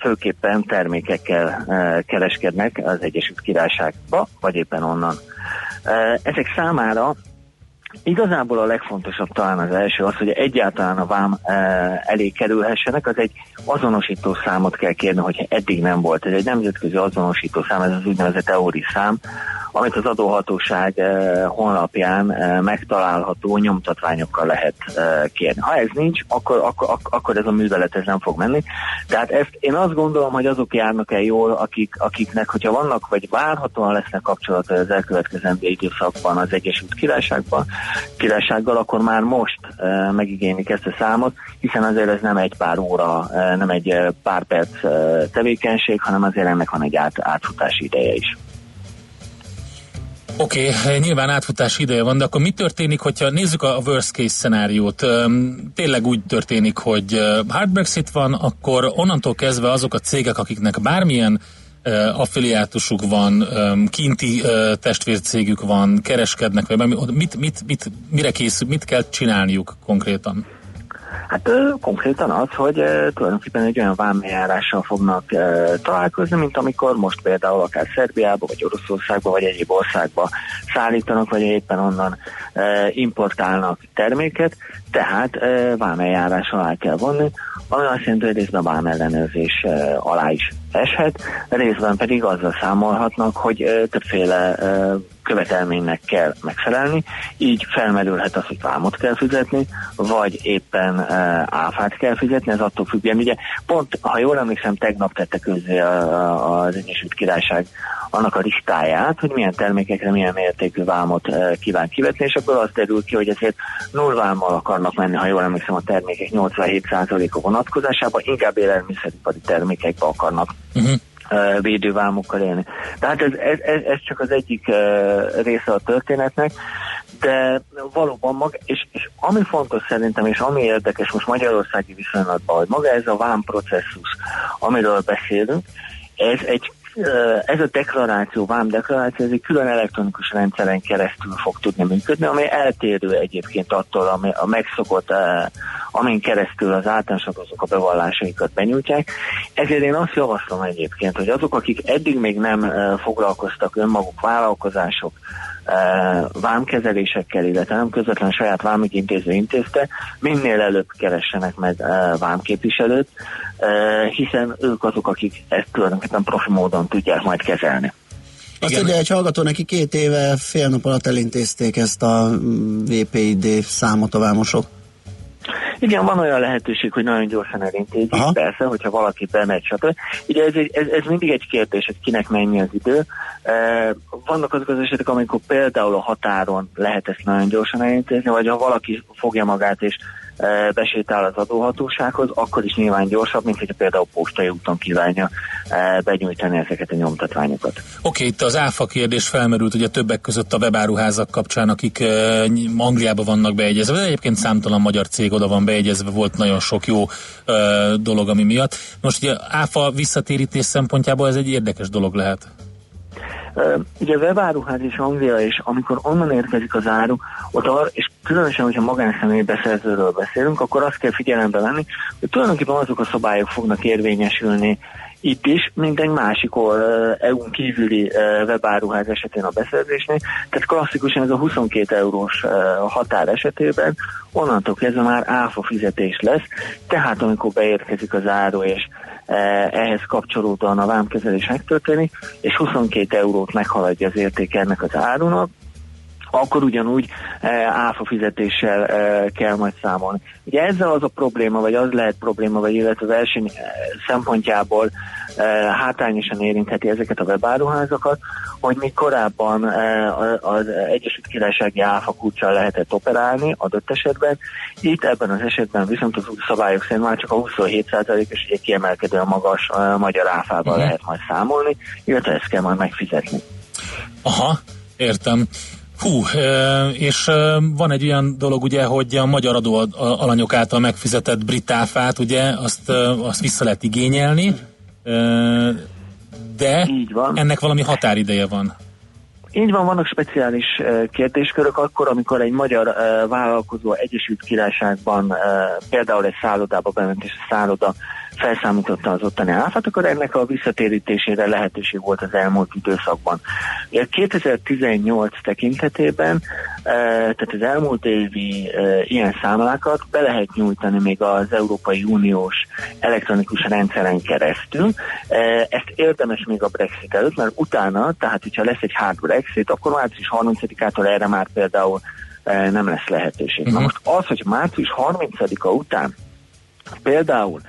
főképpen termékekkel kereskednek az Egyesült Királyságba, vagy éppen onnan. Ezek számára Igazából a legfontosabb talán az első az, hogy egyáltalán a vám e, elé kerülhessenek, az egy azonosító számot kell kérni, hogyha eddig nem volt. Ez egy nemzetközi azonosító szám, ez az úgynevezett EURI szám, amit az adóhatóság e, honlapján e, megtalálható nyomtatványokkal lehet kérni. Ha ez nincs, akkor, akkor, ak- akkor ez a művelet ez nem fog menni. Tehát ezt én azt gondolom, hogy azok járnak el jól, akik, akiknek, hogyha vannak, vagy várhatóan lesznek kapcsolatai az elkövetkezendő időszakban az Egyesült Királyságban, királysággal, akkor már most e, megigénylik ezt a számot, hiszen azért ez nem egy pár óra, e, nem egy e, pár perc e, tevékenység, hanem azért ennek van egy át, átfutási ideje is. Oké, okay, nyilván átfutási ideje van, de akkor mi történik, hogyha nézzük a worst case szenáriót? Tényleg úgy történik, hogy hard Brexit van, akkor onnantól kezdve azok a cégek, akiknek bármilyen affiliátusuk van, kinti testvércégük van, kereskednek, vagy mit, mit, mit, mire készül, mit kell csinálniuk konkrétan? Hát konkrétan az, hogy tulajdonképpen egy olyan vámjárással fognak találkozni, mint amikor most például akár Szerbiába, vagy Oroszországba, vagy egyéb országba szállítanak, vagy éppen onnan importálnak terméket, tehát vámeljárás alá kell vonni, ami azt jelenti, hogy részben vámellenőrzés alá is eshet, részben pedig azzal számolhatnak, hogy többféle követelménynek kell megfelelni, így felmerülhet az, hogy vámot kell fizetni, vagy éppen uh, áfát kell fizetni, ez attól függően. Ugye pont, ha jól emlékszem, tegnap tette a, az Egyesült Királyság annak a listáját, hogy milyen termékekre milyen mértékű vámot uh, kíván kivetni, és ebből az derül ki, hogy ezért nullvámmal akarnak menni, ha jól emlékszem, a termékek 87%-a vonatkozásában, inkább élelmiszeripari termékekbe akarnak Uh-huh. védővámokkal élni. Tehát ez, ez, ez, csak az egyik része a történetnek, de valóban maga, és, és ami fontos szerintem, és ami érdekes most Magyarországi viszonylatban, hogy maga ez a vámprocesszus, amiről beszélünk, ez egy ez a deklaráció, vám deklaráció, ez egy külön elektronikus rendszeren keresztül fog tudni működni, ami eltérő egyébként attól, ami a megszokott, amin keresztül az általánosok azok a bevallásaikat benyújtják. Ezért én azt javaslom egyébként, hogy azok, akik eddig még nem foglalkoztak önmaguk vállalkozások, vámkezelésekkel, illetve nem közvetlen saját vámügyintéző intézte, minél előbb keressenek meg ö, vámképviselőt, ö, hiszen ők azok, akik ezt tulajdonképpen profi módon tudják majd kezelni. Azt ide egy hallgató, neki két éve fél nap alatt elintézték ezt a mm, VPID számot a vámosok. Igen, van olyan lehetőség, hogy nagyon gyorsan elintézik, persze, hogyha valaki bemegy, stb. Ugye ez, egy, ez, ez mindig egy kérdés, hogy kinek mennyi az idő. E, vannak azok az esetek, amikor például a határon lehet ezt nagyon gyorsan elintézni, vagy ha valaki fogja magát és besétál az adóhatósághoz, akkor is nyilván gyorsabb, mint hogyha például postai úton kívánja e, benyújtani ezeket a nyomtatványokat. Oké, okay, itt az áfa kérdés felmerült ugye többek között a webáruházak kapcsán, akik uh, Angliában vannak beegyezve, de egyébként számtalan magyar cég oda van beegyezve, volt nagyon sok jó dolog, ami miatt. Most ugye áfa visszatérítés szempontjából ez egy érdekes dolog lehet. Ugye a webáruház és Anglia, és amikor onnan érkezik az áru, ott ar, és különösen, hogyha magánszemély beszerzőről beszélünk, akkor azt kell figyelembe venni, hogy tulajdonképpen azok a szabályok fognak érvényesülni itt is, mint egy másik uh, EU-n kívüli uh, webáruház esetén a beszerzésnél. Tehát klasszikusan ez a 22 eurós határ esetében onnantól kezdve már áfa fizetés lesz, tehát amikor beérkezik az áru és ehhez kapcsolódóan a vámkezelés megtörténik, és 22 eurót meghaladja az értéke ennek az árunak, akkor ugyanúgy e, áfa fizetéssel e, kell majd számolni. Ugye ezzel az a probléma, vagy az lehet probléma, vagy illetve verseny e, szempontjából hátrányosan érintheti ezeket a webáruházakat, hogy még korábban a- az Egyesült Királysági áfa kulcsal lehetett operálni adott esetben, itt ebben az esetben viszont az új szabályok szerint már csak a 27%-os ugye kiemelkedően magas e, magyar áfával Mhm. lehet majd számolni, illetve ezt kell majd megfizetni. Aha, értem. Hú, és van egy olyan dolog, ugye, hogy a magyar adó alanyok által megfizetett brit áfát, ugye, azt, azt vissza lehet igényelni, de ennek valami határideje van. Így van, vannak speciális kérdéskörök akkor, amikor egy magyar vállalkozó Egyesült Királyságban például egy szállodába bement, és a szálloda felszámította az ottani áfát, akkor ennek a visszatérítésére lehetőség volt az elmúlt időszakban. Ugye 2018 tekintetében, eh, tehát az elmúlt évi eh, ilyen számlákat be lehet nyújtani még az Európai Uniós elektronikus rendszeren keresztül. Eh, Ezt érdemes még a Brexit előtt, mert utána, tehát hogyha lesz egy hard Brexit, akkor március 30-ától erre már például nem lesz lehetőség. Na most az, hogy március 30-a után Például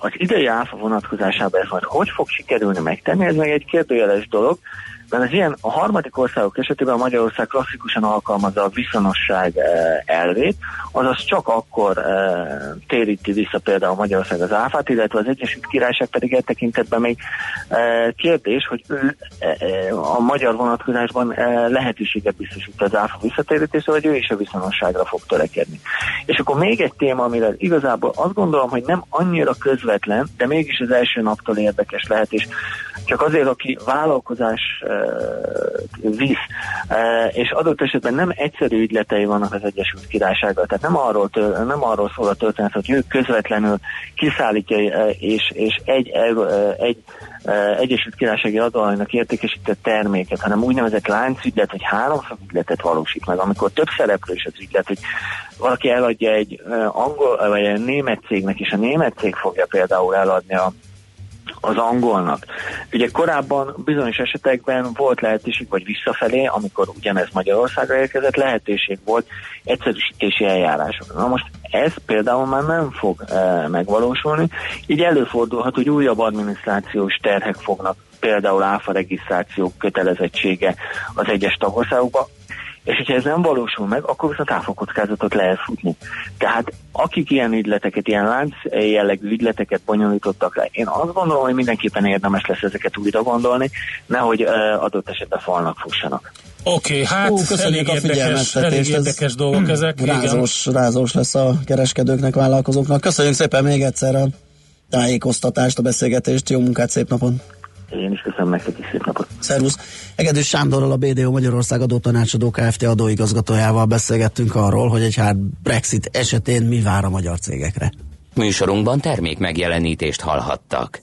az idei áfa vonatkozásában ez majd hogy fog sikerülni megtenni, ez meg egy kérdőjeles dolog, mert az ilyen a harmadik országok esetében Magyarország klasszikusan alkalmazza a viszonosság eh, elvét, azaz csak akkor eh, téríti vissza például Magyarország az áfát, illetve az Egyesült Királyság pedig e tekintetben még eh, kérdés, hogy ő a magyar vonatkozásban eh, lehetőséget biztosít az áfa visszatérítésre, vagy ő is a viszonosságra fog törekedni. És akkor még egy téma, amire igazából azt gondolom, hogy nem annyira közvetlen, de mégis az első naptól érdekes lehet, és csak azért, aki vállalkozás visz, és adott esetben nem egyszerű ügyletei vannak az Egyesült Királysággal, tehát nem arról, tör, nem arról szól a történet, hogy ő közvetlenül kiszállítja és, és egy, egy Egyesült Királysági adóalanynak értékesített terméket, hanem úgynevezett láncügylet, vagy háromszög ügyletet valósít meg, amikor több szereplős az ügylet, hogy valaki eladja egy angol, vagy egy német cégnek, és a német cég fogja például eladni a az angolnak. Ugye korábban bizonyos esetekben volt lehetőség, vagy visszafelé, amikor ugyanez Magyarországra érkezett, lehetőség volt egyszerűsítési eljárásokra. Na most ez például már nem fog e, megvalósulni, így előfordulhat, hogy újabb adminisztrációs terhek fognak például áfa regisztrációk kötelezettsége az egyes tagországokba, és hogyha ez nem valósul meg, akkor viszont áfakockázatot lehet futni. Tehát akik ilyen ügyleteket, ilyen lánc jellegű ügyleteket bonyolítottak le, én azt gondolom, hogy mindenképpen érdemes lesz ezeket újra gondolni, nehogy uh, adott esetben falnak fussanak. Oké, okay, hát elég köszönjük a érdekes, figyelmeztetést. elég ez érdekes dolgok ezek. igen. Rázós, rázós lesz a kereskedőknek, vállalkozóknak. Köszönjük szépen még egyszer a tájékoztatást, a beszélgetést. Jó munkát, szép napon! Én is köszönöm nektek is szép napot. Szervusz! Egedűs Sándorral a BDO Magyarország adótanácsadó Kft. adóigazgatójával beszélgettünk arról, hogy egy hát Brexit esetén mi vár a magyar cégekre. Műsorunkban termék megjelenítést hallhattak.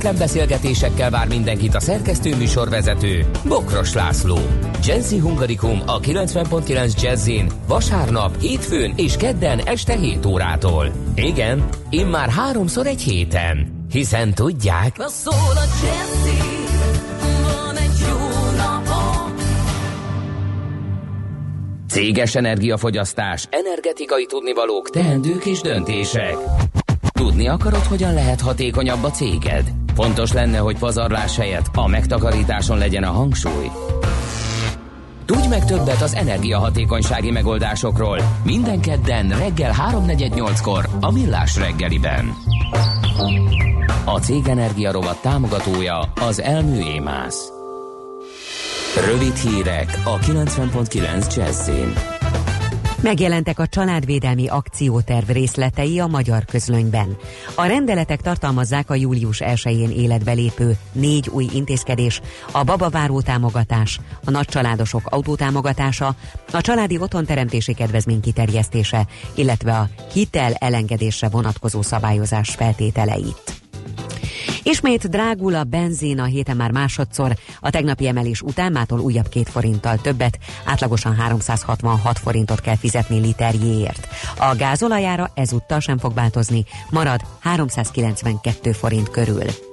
kötetlen beszélgetésekkel vár mindenkit a szerkesztő műsorvezető Bokros László. Jazzy Hungarikum a 90.9 Jazzin vasárnap, hétfőn és kedden este 7 órától. Igen, immár háromszor egy héten. Hiszen tudják... Na szól a Jazzy, van egy jó napom. Céges energiafogyasztás, energetikai tudnivalók, teendők és döntések. Tudni akarod, hogyan lehet hatékonyabb a céged? Fontos lenne, hogy pazarlás helyett a megtakarításon legyen a hangsúly. Tudj meg többet az energiahatékonysági megoldásokról minden kedden reggel 3.48-kor a Millás reggeliben. A Cég Energia rovat támogatója az Elmű Émász. Rövid hírek a 90.9 Jazzin. Megjelentek a családvédelmi akcióterv részletei a magyar közlönyben. A rendeletek tartalmazzák a július 1-én életbe lépő négy új intézkedés, a babaváró támogatás, a nagycsaládosok autótámogatása, a családi otthonteremtési kedvezmény kiterjesztése, illetve a hitel elengedésre vonatkozó szabályozás feltételeit. Ismét drágul a benzin a héten már másodszor, a tegnapi emelés után mától újabb két forinttal többet, átlagosan 366 forintot kell fizetni literjéért. A gázolajára ezúttal sem fog változni, marad 392 forint körül.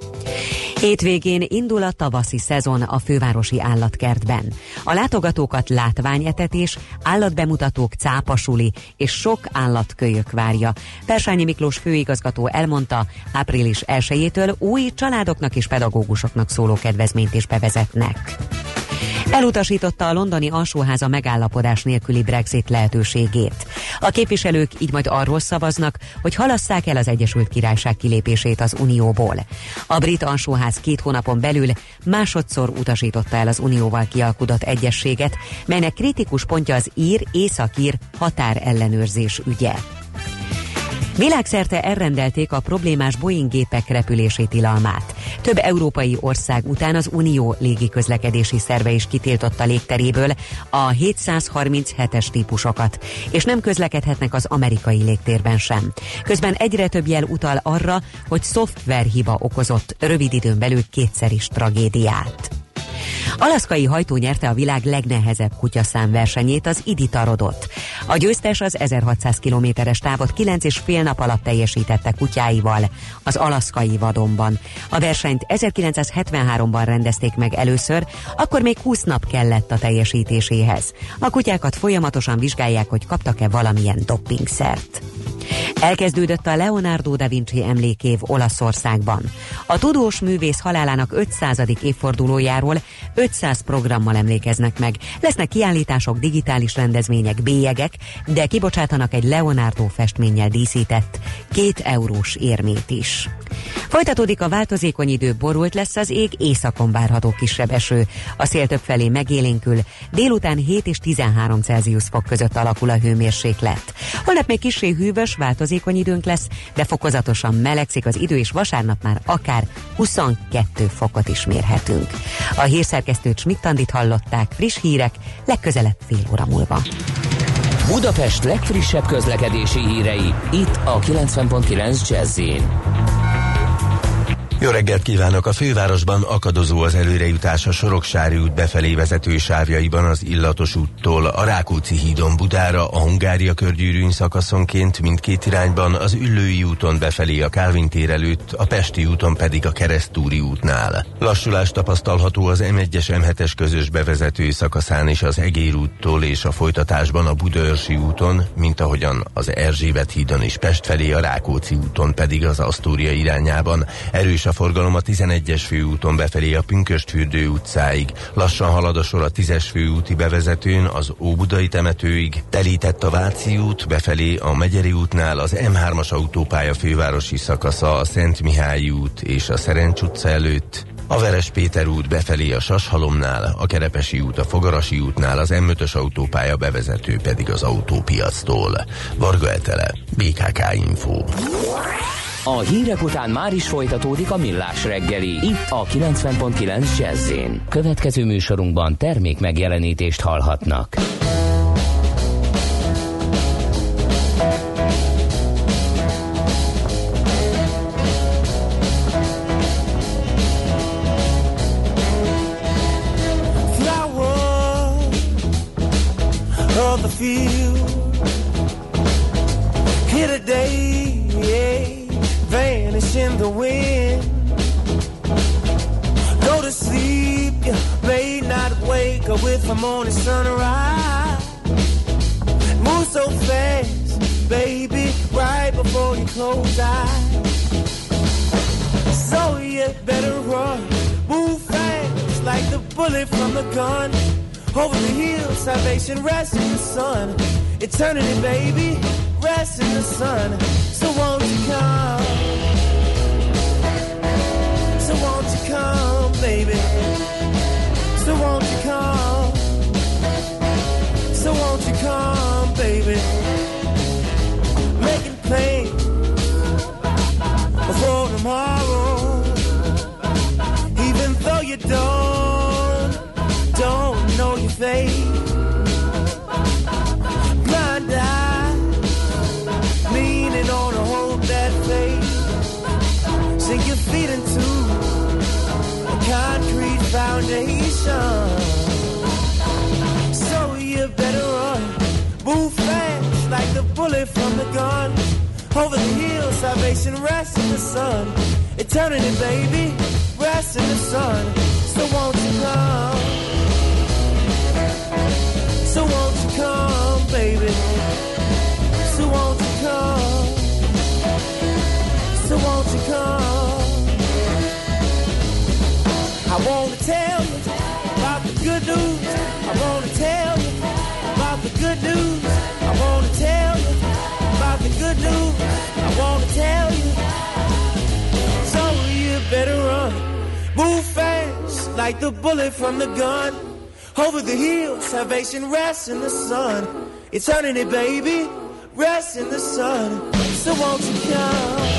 Hétvégén indul a tavaszi szezon a fővárosi állatkertben. A látogatókat látványetetés, állatbemutatók, cápasuli és sok állatkölyök várja. Persányi Miklós főigazgató elmondta, április 1-től új családoknak és pedagógusoknak szóló kedvezményt is bevezetnek. Elutasította a londoni alsóháza megállapodás nélküli Brexit lehetőségét. A képviselők így majd arról szavaznak, hogy halasszák el az Egyesült Királyság kilépését az Unióból. A brit alsóház két hónapon belül másodszor utasította el az Unióval kialkudott egyességet, melynek kritikus pontja az ír-északír határellenőrzés ügye. Világszerte elrendelték a problémás Boeing gépek repülési tilalmát. Több európai ország után az Unió légiközlekedési szerve is kitiltotta légteréből a 737-es típusokat, és nem közlekedhetnek az amerikai légtérben sem. Közben egyre több jel utal arra, hogy szoftverhiba okozott rövid időn belül kétszer is tragédiát. Alaszkai hajtó nyerte a világ legnehezebb kutyaszám versenyét, az Iditarodot. A győztes az 1600 kilométeres távot 9 és fél nap alatt teljesítette kutyáival az alaszkai vadonban. A versenyt 1973-ban rendezték meg először, akkor még 20 nap kellett a teljesítéséhez. A kutyákat folyamatosan vizsgálják, hogy kaptak-e valamilyen doppingszert. Elkezdődött a Leonardo da Vinci emlékév Olaszországban. A tudós művész halálának 500. évfordulójáról 500 programmal emlékeznek meg. Lesznek kiállítások, digitális rendezvények, bélyegek, de kibocsátanak egy Leonardo festménnyel díszített két eurós érmét is. Folytatódik a változékony idő, borult lesz az ég, északon várható kisebb eső. A szél több felé megélénkül, délután 7 és 13 Celsius fok között alakul a hőmérséklet. Holnap még kisé hűvös, változékony időnk lesz, de fokozatosan melegszik az idő, és vasárnap már akár 22 fokot is mérhetünk. A hírszerkesztőt Schmidt-Tandit hallották, friss hírek, legközelebb fél óra múlva. Budapest legfrissebb közlekedési hírei, itt a 90.9 jazz Jó reggelt kívánok! A fővárosban akadozó az előrejutás a Soroksári út befelé vezető sávjaiban az Illatos úttól a Rákóczi hídon Budára, a Hungária körgyűrűn szakaszonként mindkét irányban, az Üllői úton befelé a Kálvin tér előtt, a Pesti úton pedig a Keresztúri útnál. Lassulás tapasztalható az M1-es M7-es közös bevezető szakaszán és az Egér úttól és a folytatásban a Budaörsi úton, mint ahogyan az Erzsébet hídon is Pest felé, a Rákóczi úton pedig az Asztória irányában. Erős a forgalom a 11-es főúton befelé a Pünköstfürdő utcáig. Lassan halad a sor a 10-es főúti bevezetőn az Óbudai temetőig. Telített a Váci út befelé a Megyeri útnál az M3-as autópálya fővárosi szakasza a Szent Mihály út és a Szerencs utca előtt. A Veres Péter út befelé a Sashalomnál, a Kerepesi út a Fogarasi útnál, az M5-ös autópálya bevezető pedig az autópiactól. Varga Etele, BKK Info. A hírek után már is folytatódik a millás reggeli, itt a 90.9 jazz Következő műsorunkban termék megjelenítést hallhatnak. flower of the field. Wake up with the morning sunrise. Move so fast, baby, right before you close eyes. So you better run, move fast like the bullet from the gun. Over the hill, salvation rests in the sun. Eternity, baby, rests in the sun. So won't you come? So won't you come, baby? So won't you come? come, baby. Making plans for tomorrow. Even though you don't, don't know your fate. Blind eye, leaning on a hold that fate. Sink your feet into a concrete foundation. So you better bullet from the gun. Over the hill, salvation rests in the sun. Eternity, baby, rests in the sun. So won't you come? So won't you come, baby? So won't you come? So won't you come? I wanna tell you about the good news. I wanna tell you about the good news. I wanna tell about the good news. I wanna tell you. So you better run. Move fast like the bullet from the gun. Over the hill, salvation rests in the sun. Eternity, baby, rests in the sun. So won't you come?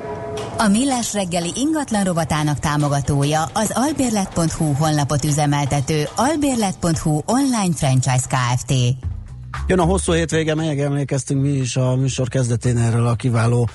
A Millás reggeli ingatlan rovatának támogatója az albérlet.hu honlapot üzemeltető albérlet.hu online franchise Kft. Jön a hosszú hétvége, melyek emlékeztünk mi is a műsor kezdetén erről a kiváló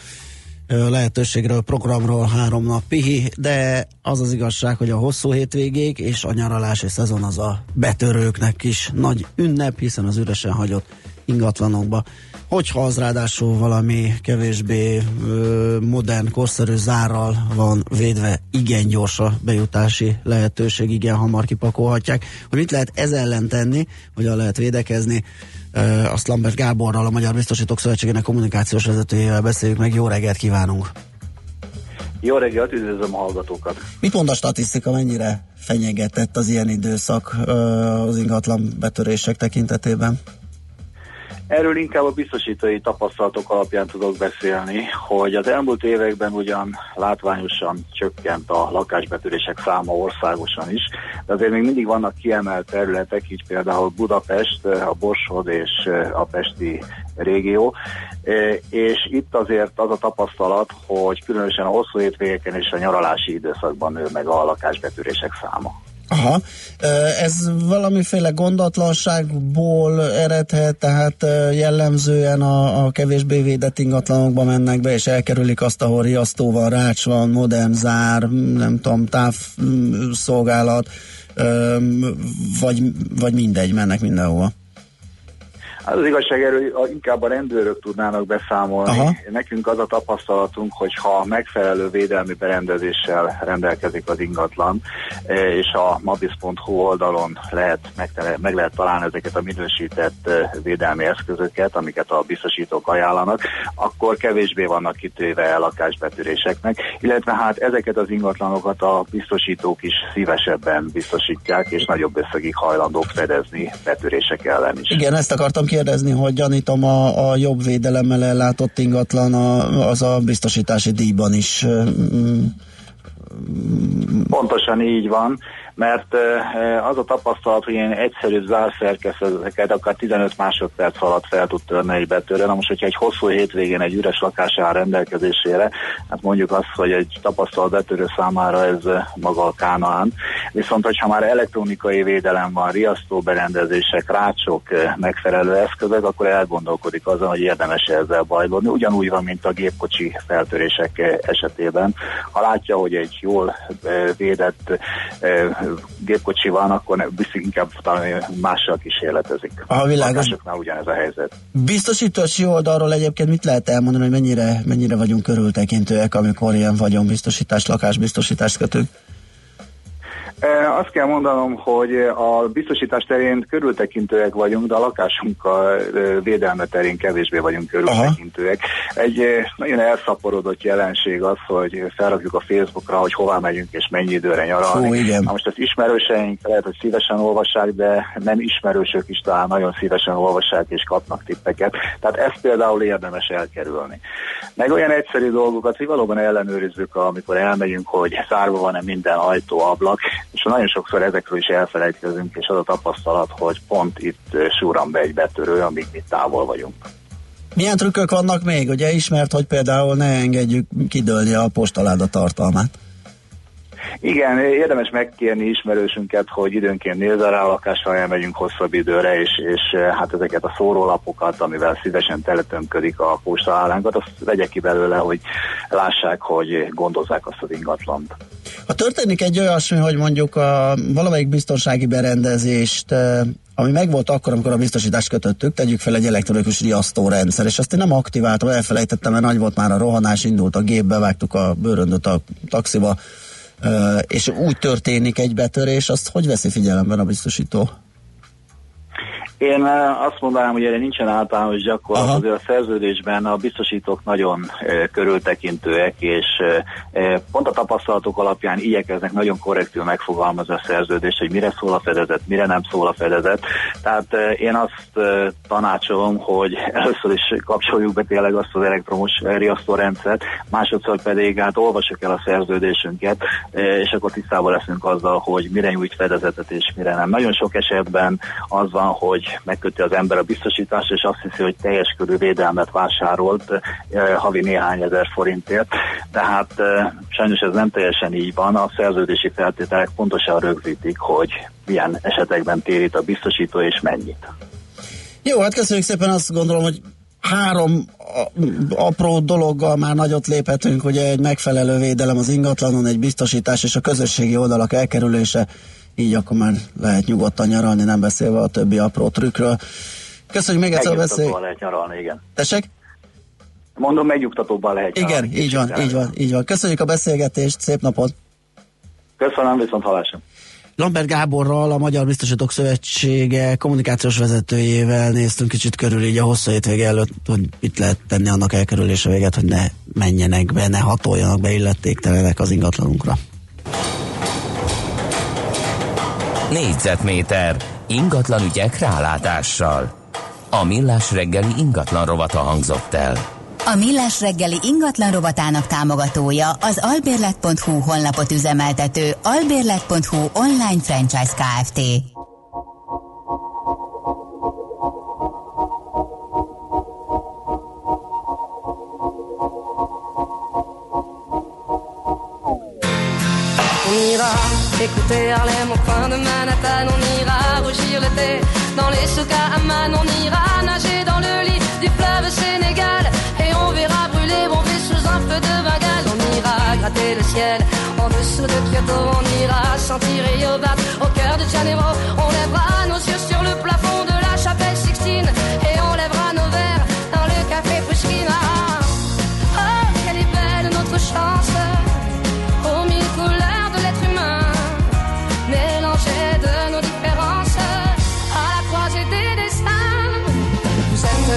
lehetőségről, programról három nap pihi, de az az igazság, hogy a hosszú hétvégék és a nyaralási szezon az a betörőknek is nagy ünnep, hiszen az üresen hagyott ingatlanokba. Hogyha az ráadásul valami kevésbé ö, modern, korszerű zárral van védve, igen gyors a bejutási lehetőség, igen hamar kipakolhatják. Hogy mit lehet ez ellen tenni, hogyan lehet védekezni, ö, azt Lambert Gáborral, a Magyar Biztosítók Szövetségének kommunikációs vezetőjével beszéljük meg. Jó reggelt kívánunk! Jó reggelt, üdvözlöm a hallgatókat! Mit mond a statisztika, mennyire fenyegetett az ilyen időszak ö, az ingatlan betörések tekintetében? Erről inkább a biztosítói tapasztalatok alapján tudok beszélni, hogy az elmúlt években ugyan látványosan csökkent a lakásbetörések száma országosan is, de azért még mindig vannak kiemelt területek, így például Budapest, a Borsod és a Pesti régió, E, és itt azért az a tapasztalat, hogy különösen a hosszú hétvégeken és a nyaralási időszakban nő meg a lakásbetörések száma. Aha, ez valamiféle gondatlanságból eredhet, tehát jellemzően a, a kevésbé védett ingatlanokba mennek be, és elkerülik azt, ahol riasztó van, rács van, modem zár, nem tudom, távszolgálat, ö, vagy, vagy mindegy, mennek mindenhova. Hát az igazság erről a- inkább a rendőrök tudnának beszámolni. Aha. Nekünk az a tapasztalatunk, hogy ha megfelelő védelmi berendezéssel rendelkezik az ingatlan, eh, és a mabis.hu oldalon lehet, meg, meg lehet találni ezeket a minősített eh, védelmi eszközöket, amiket a biztosítók ajánlanak, akkor kevésbé vannak kitéve lakásbetűréseknek, illetve hát ezeket az ingatlanokat a biztosítók is szívesebben biztosítják, és nagyobb összegig hajlandók fedezni betörések ellen is. Igen, ezt akartam kérdezni, hogy gyanítom a, a jobb védelemmel ellátott ingatlan a, az a biztosítási díjban is Pontosan így van, mert az a tapasztalat, hogy ilyen egyszerű zárszerkezeteket akár 15 másodperc alatt fel tud törni egy betörő. Na most, hogyha egy hosszú hétvégén egy üres lakás áll rendelkezésére, hát mondjuk azt, hogy egy tapasztalat betörő számára ez maga a kánaán. Viszont, hogyha már elektronikai védelem van, riasztó berendezések, rácsok, megfelelő eszközök, akkor elgondolkodik azon, hogy érdemes ezzel bajlódni. Ugyanúgy van, mint a gépkocsi feltörések esetében. Ha látja, hogy egy jól védett gépkocsi van, akkor viszik inkább talán mással kísérletezik. Aha, világos. Lakásoknál ugyanez a helyzet. Biztosítási oldalról egyébként mit lehet elmondani, hogy mennyire, mennyire vagyunk körültekintőek, amikor ilyen vagyonbiztosítás, lakásbiztosítást kötünk? E, Azt kell mondanom, hogy a biztosítás terén körültekintőek vagyunk, de a lakásunk a e, védelme terén kevésbé vagyunk körültekintőek. Egy e, nagyon elszaporodott jelenség az, hogy felrakjuk a Facebookra, hogy hová megyünk és mennyi időre nyaralni. Fú, igen. Na most ezt ismerőseink lehet, hogy szívesen olvassák, de nem ismerősök is talán nagyon szívesen olvassák és kapnak tippeket. Tehát ezt például érdemes elkerülni. Meg olyan egyszerű dolgokat, hogy valóban ellenőrizzük, amikor elmegyünk, hogy zárva van-e minden ajtó, ablak, és nagyon sokszor ezekről is elfelejtkezünk, és az a tapasztalat, hogy pont itt súran be egy betörő, amíg mi távol vagyunk. Milyen trükkök vannak még? Ugye ismert, hogy például ne engedjük kidőlni a postaláda tartalmát. Igen, érdemes megkérni ismerősünket, hogy időnként nézze rá a lakásra, elmegyünk hosszabb időre, és, és eh, hát ezeket a szórólapokat, amivel szívesen teletömködik a postaállánkat, azt vegye ki belőle, hogy lássák, hogy gondozzák azt az ingatlant. Ha történik egy olyasmi, hogy mondjuk a valamelyik biztonsági berendezést, eh, ami megvolt akkor, amikor a biztosítást kötöttük, tegyük fel egy elektronikus riasztórendszer, és azt én nem aktiváltam, elfelejtettem, mert nagy volt már a rohanás, indult a gép, bevágtuk a bőröndöt a taxiba, és úgy történik egy betörés, azt hogy veszi figyelemben a biztosító? Én eh, azt mondanám, hogy erre nincsen általános gyakorlat, Aha. azért a szerződésben a biztosítók nagyon eh, körültekintőek, és eh, pont a tapasztalatok alapján igyekeznek nagyon korrektül megfogalmazni a szerződést, hogy mire szól a fedezet, mire nem szól a fedezet. Tehát eh, én azt tanácsolom, hogy először is kapcsoljuk be tényleg azt az elektromos riasztórendszert, másodszor pedig hát olvassuk el a szerződésünket, és akkor tisztában leszünk azzal, hogy mire nyújt fedezetet és mire nem. Nagyon sok esetben az van, hogy megköti az ember a biztosítást, és azt hiszi, hogy teljes körű védelmet vásárolt eh, havi néhány ezer forintért. Tehát eh, sajnos ez nem teljesen így van. A szerződési feltételek pontosan rögzítik, hogy milyen esetekben térít a biztosító és mennyit. Jó, hát köszönjük szépen, azt gondolom, hogy három apró dologgal már nagyot léphetünk, ugye egy megfelelő védelem az ingatlanon, egy biztosítás és a közösségi oldalak elkerülése, így akkor már lehet nyugodtan nyaralni, nem beszélve a többi apró trükkről. Köszönjük még egyszer a beszél... Lehet nyaralni, igen. Tessék? Mondom, megnyugtatóban lehet Igen, nyaralni. így van, így van, így van. Köszönjük a beszélgetést, szép napot! Köszönöm, viszont hallásra. Lambert Gáborral, a Magyar Biztosítók Szövetsége kommunikációs vezetőjével néztünk kicsit körül így a hosszú hétvége előtt, hogy itt lehet tenni annak elkerülése véget, hogy ne menjenek be, ne hatoljanak be illetéktelenek az ingatlanunkra. Négyzetméter ingatlan ügyek rálátással. A millás reggeli ingatlan rovata hangzott el. A Millás reggeli ingatlan rovatának támogatója az albérlet.hu honlapot üzemeltető albérlet.hu online franchise Kft. On ira écouter Harlem au coin de Manhattan, on ira rougir l'été dans les souks à Amman, on ira nager dans le lit du fleuve Sénégal et on verra brûler bomber sous un feu de Bengale. On ira gratter le ciel en dessous de Kyoto, on ira sentir Rio Bat au cœur de Janeiro. On lèvera nos yeux sur le plafond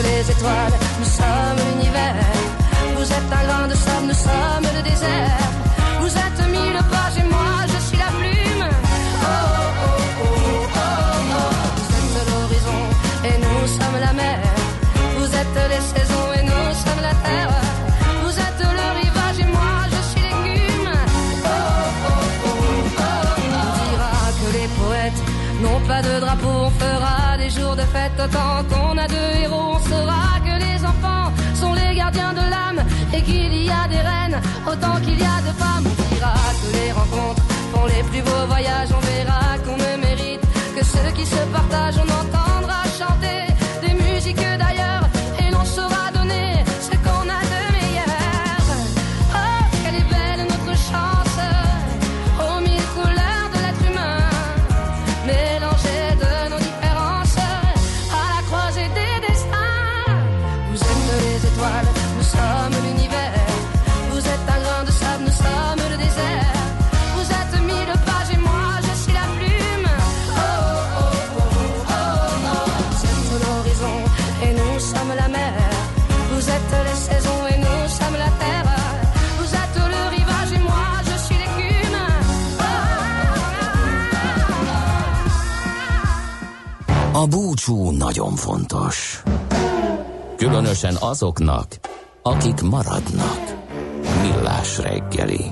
les étoiles, nous sommes l'univers. Vous êtes un grain de sable, nous sommes le désert. Vous êtes autant qu'il y a de femmes. On dira que les rencontres font les plus beaux voyages. On verra qu'on ne mérite que ceux qui se partagent. On entendra A búcsú nagyon fontos. Különösen azoknak, akik maradnak. Millás reggeli.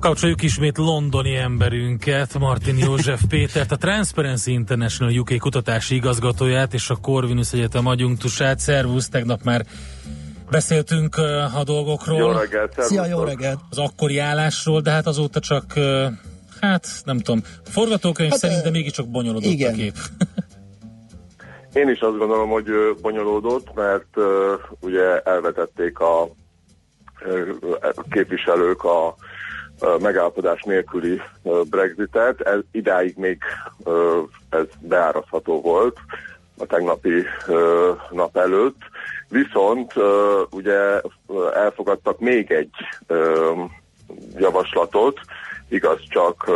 Kapcsoljuk ismét londoni emberünket, Martin József Pétert, a Transparency International UK kutatási igazgatóját és a Corvinus Egyetem adjunktusát. Szervusz, tegnap már beszéltünk a dolgokról. Jó reggelt. Szia, jó reggelt! Az akkori állásról, de hát azóta csak, hát nem tudom, forgatókönyv hát, szerint, de mégiscsak bonyolodott igen. a kép. Én is azt gondolom, hogy bonyolódott, mert ö, ugye elvetették a ö, képviselők a ö, megállapodás nélküli Brexitet. Ez idáig még ö, ez beárazható volt a tegnapi ö, nap előtt. Viszont ugye elfogadtak még egy javaslatot, igaz csak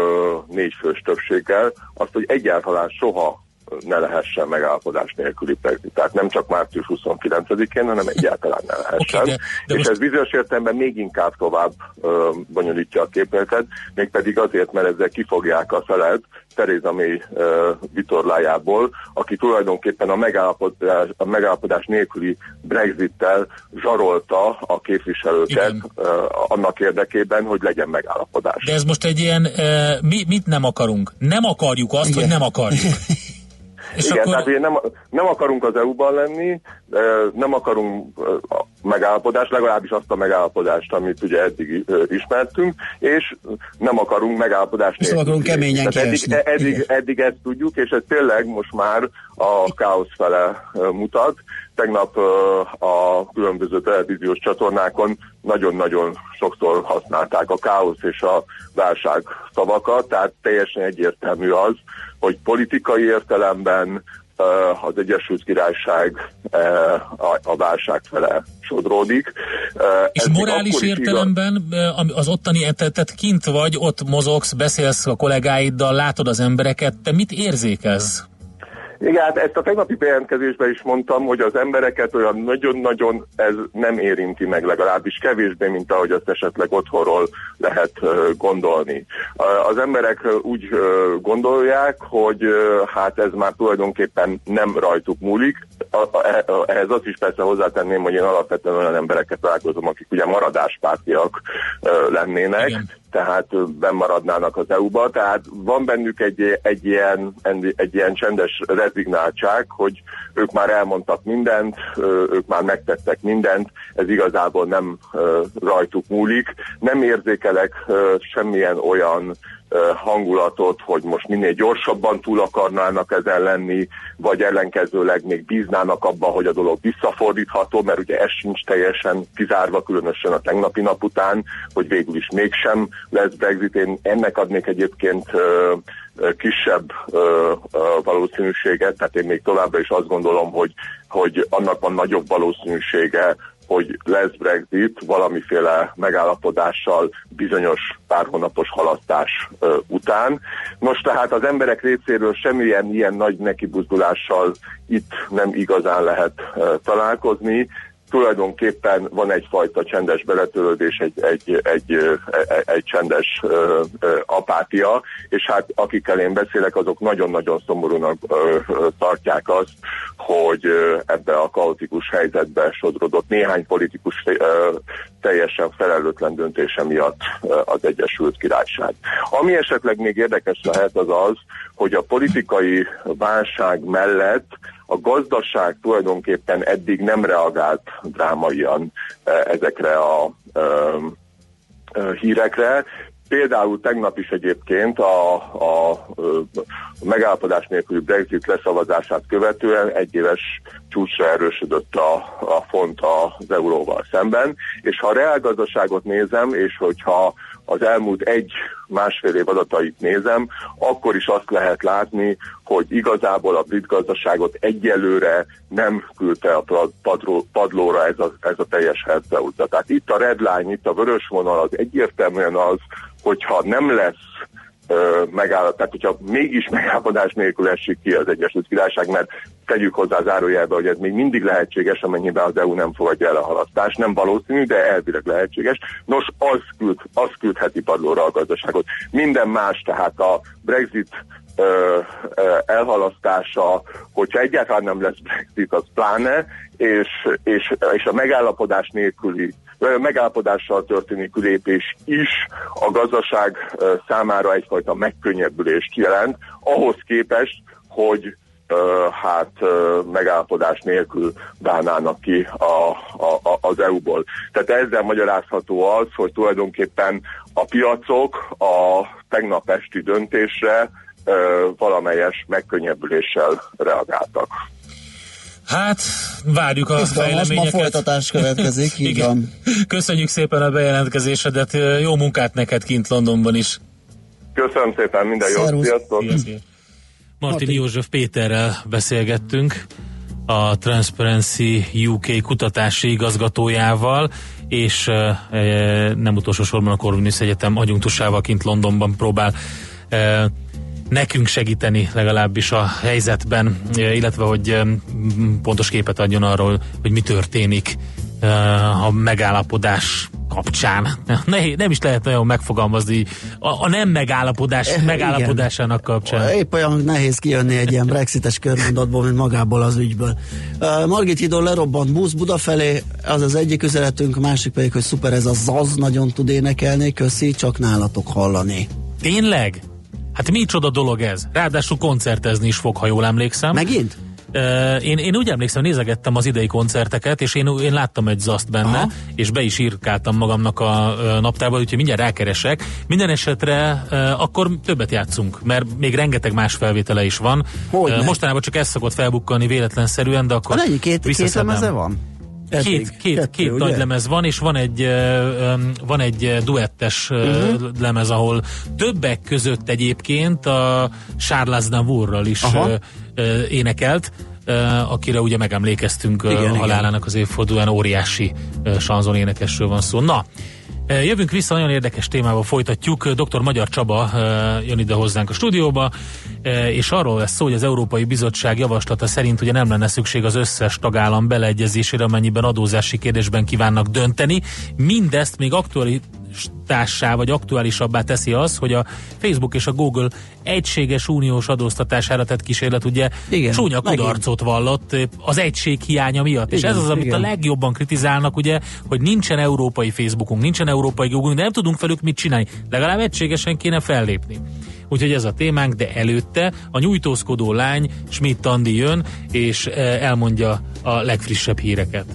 négy fős többséggel, azt, hogy egyáltalán soha ne lehessen megállapodás nélküli Brexit. Tehát nem csak március 29-én, hanem egyáltalán ne lehessen. Oké, de- de és most- ez bizonyos értelemben még inkább tovább ö, bonyolítja a képletet, mégpedig azért, mert ezzel kifogják a felet Theresa May ö, vitorlájából, aki tulajdonképpen a megállapodás, a megállapodás nélküli Brexittel zsarolta a képviselőket ö, annak érdekében, hogy legyen megállapodás. De ez most egy ilyen, uh, mi, mit nem akarunk? Nem akarjuk azt, hogy nem akarjuk. És Igen, akkor- tehát ugye nem, nem akarunk az EU-ban lenni, nem akarunk megállapodást, legalábbis azt a megállapodást, amit ugye eddig ismertünk, és nem akarunk megállapodást És nem akarunk keményen Tehát eddig, eddig, Igen. eddig ezt tudjuk, és ez tényleg most már a káosz fele mutat. Tegnap a különböző televíziós csatornákon nagyon-nagyon sokszor használták a káosz és a válság szavakat, tehát teljesen egyértelmű az, hogy politikai értelemben az Egyesült Királyság a, válság fele sodródik. És ez morális értelemben az ottani, te- tehát kint vagy, ott mozogsz, beszélsz a kollégáiddal, látod az embereket, te mit érzékelsz? Igen, hát ezt a tegnapi bejelentkezésben is mondtam, hogy az embereket olyan nagyon-nagyon ez nem érinti meg, legalábbis kevésbé, mint ahogy azt esetleg otthonról lehet gondolni. Az emberek úgy gondolják, hogy hát ez már tulajdonképpen nem rajtuk múlik. E- Ehhez azt is persze hozzátenném, hogy én alapvetően olyan embereket találkozom, akik ugye maradáspártiak lennének, tehát ö, bennmaradnának az EU-ba, tehát van bennük egy, egy, ilyen, egy ilyen csendes rezignáltság, hogy ők már elmondtak mindent, ők már megtettek mindent, ez igazából nem rajtuk múlik. Nem érzékelek semmilyen olyan hangulatot, hogy most minél gyorsabban túl akarnának ezen lenni, vagy ellenkezőleg még bíznának abban, hogy a dolog visszafordítható, mert ugye ez sincs teljesen kizárva, különösen a tegnapi nap után, hogy végül is mégsem lesz Brexit. Én ennek adnék egyébként kisebb valószínűséget, tehát én még továbbra is azt gondolom, hogy, hogy annak van nagyobb valószínűsége, hogy lesz Brexit valamiféle megállapodással bizonyos pár hónapos halasztás ö, után. Most tehát az emberek részéről semmilyen ilyen nagy nekibuzdulással itt nem igazán lehet ö, találkozni. Tulajdonképpen van egyfajta csendes beletörődés, egy, egy, egy, ö, egy, csendes apátia, és hát akikkel én beszélek, azok nagyon-nagyon szomorúnak tartják azt, hogy ebbe a kaotikus helyzetbe sodrodott néhány politikus teljesen felelőtlen döntése miatt az Egyesült Királyság. Ami esetleg még érdekes lehet az az, hogy a politikai válság mellett a gazdaság tulajdonképpen eddig nem reagált drámaian ö, ezekre a ö, ö, hírekre. Például tegnap is egyébként a, a, ö, megállapodás nélküli Brexit leszavazását követően egyéves csúcsra erősödött a, a font az euróval szemben, és ha a reálgazdaságot nézem, és hogyha az elmúlt egy másfél év adatait nézem, akkor is azt lehet látni, hogy igazából a brit gazdaságot egyelőre nem küldte a padlóra ez a, ez a teljes herceutca. Tehát itt a redline, itt a vörös vonal az egyértelműen az, hogyha nem lesz ö, megállap, tehát hogyha mégis megállapodás nélkül esik ki az Egyesült Királyság, mert tegyük hozzá zárójelbe, hogy ez még mindig lehetséges, amennyiben az EU nem fogadja el a halasztást, nem valószínű, de elvileg lehetséges. Nos, az, küld, az küldheti padlóra a gazdaságot. Minden más, tehát a Brexit ö, ö, elhalasztása, hogyha egyáltalán nem lesz Brexit, az pláne, és, és, és a megállapodás nélküli megállapodással történő kilépés is a gazdaság számára egyfajta megkönnyebbülést jelent, ahhoz képest, hogy hát megállapodás nélkül válnának ki a, a, a, az EU-ból. Tehát ezzel magyarázható az, hogy tulajdonképpen a piacok a tegnap esti döntésre valamelyes megkönnyebbüléssel reagáltak. Hát, várjuk a Izgalmas, ma fejleményeket. folytatás következik, így Igen. van. Köszönjük szépen a bejelentkezésedet, jó munkát neked kint Londonban is. Köszönöm szépen, minden jót, sziasztok! Szia, szia. Martin József Péterrel beszélgettünk, a Transparency UK kutatási igazgatójával, és e, nem utolsó sorban a Corvinus Egyetem agyunktusával kint Londonban próbál e, nekünk segíteni legalábbis a helyzetben, e, illetve hogy pontos képet adjon arról, hogy mi történik e, a megállapodás kapcsán. Ne, nem is lehet nagyon megfogalmazni a, a nem megállapodás Eh, megállapodásának kapcsán. Épp olyan nehéz kijönni egy ilyen brexites körmondatból, mint magából az ügyből. Uh, Margit hídon lerobbant busz Buda felé, az az egyik üzenetünk, a másik pedig, hogy szuper ez a zaz, nagyon tud énekelni, köszi, csak nálatok hallani. Tényleg? Hát micsoda dolog ez? Ráadásul koncertezni is fog, ha jól emlékszem. Megint? Én, én úgy emlékszem, nézegettem az idei koncerteket, és én, én láttam egy zaszt benne, Aha. és be is írkáltam magamnak a uh, naptárba, úgyhogy mindjárt rákeresek. Minden esetre akkor többet játszunk, mert még rengeteg más felvétele is van. Hogyne. mostanában csak ez szokott felbukkalni véletlenszerűen, de akkor ennyi, két, két lemeze van? Eddig. Két, két, Kettő, két ugye? nagy lemez van, és van egy, van egy duettes uh-huh. lemez, ahol többek között egyébként a Charles Navourral is Aha. énekelt, akire ugye megemlékeztünk Igen, a igen. halálának az évfordulóan óriási sanzon énekesről van szó. Na, Jövünk vissza, nagyon érdekes témával folytatjuk. Dr. Magyar Csaba ö, jön ide hozzánk a stúdióba, ö, és arról lesz szó, hogy az Európai Bizottság javaslata szerint ugye nem lenne szükség az összes tagállam beleegyezésére, amennyiben adózási kérdésben kívánnak dönteni. Mindezt még aktualitássá vagy aktuálisabbá teszi az, hogy a Facebook és a Google egységes uniós adóztatására tett kísérlet ugye Igen, csúnya megint. kudarcot vallott ö, az egység hiánya miatt. és Igen, ez az, amit igen. a legjobban kritizálnak, ugye, hogy nincsen európai Facebookunk, nincsen európai Google, de nem tudunk velük mit csinálni. Legalább egységesen kéne fellépni. Úgyhogy ez a témánk, de előtte a nyújtózkodó lány Schmidt Andi jön, és eh, elmondja a legfrissebb híreket.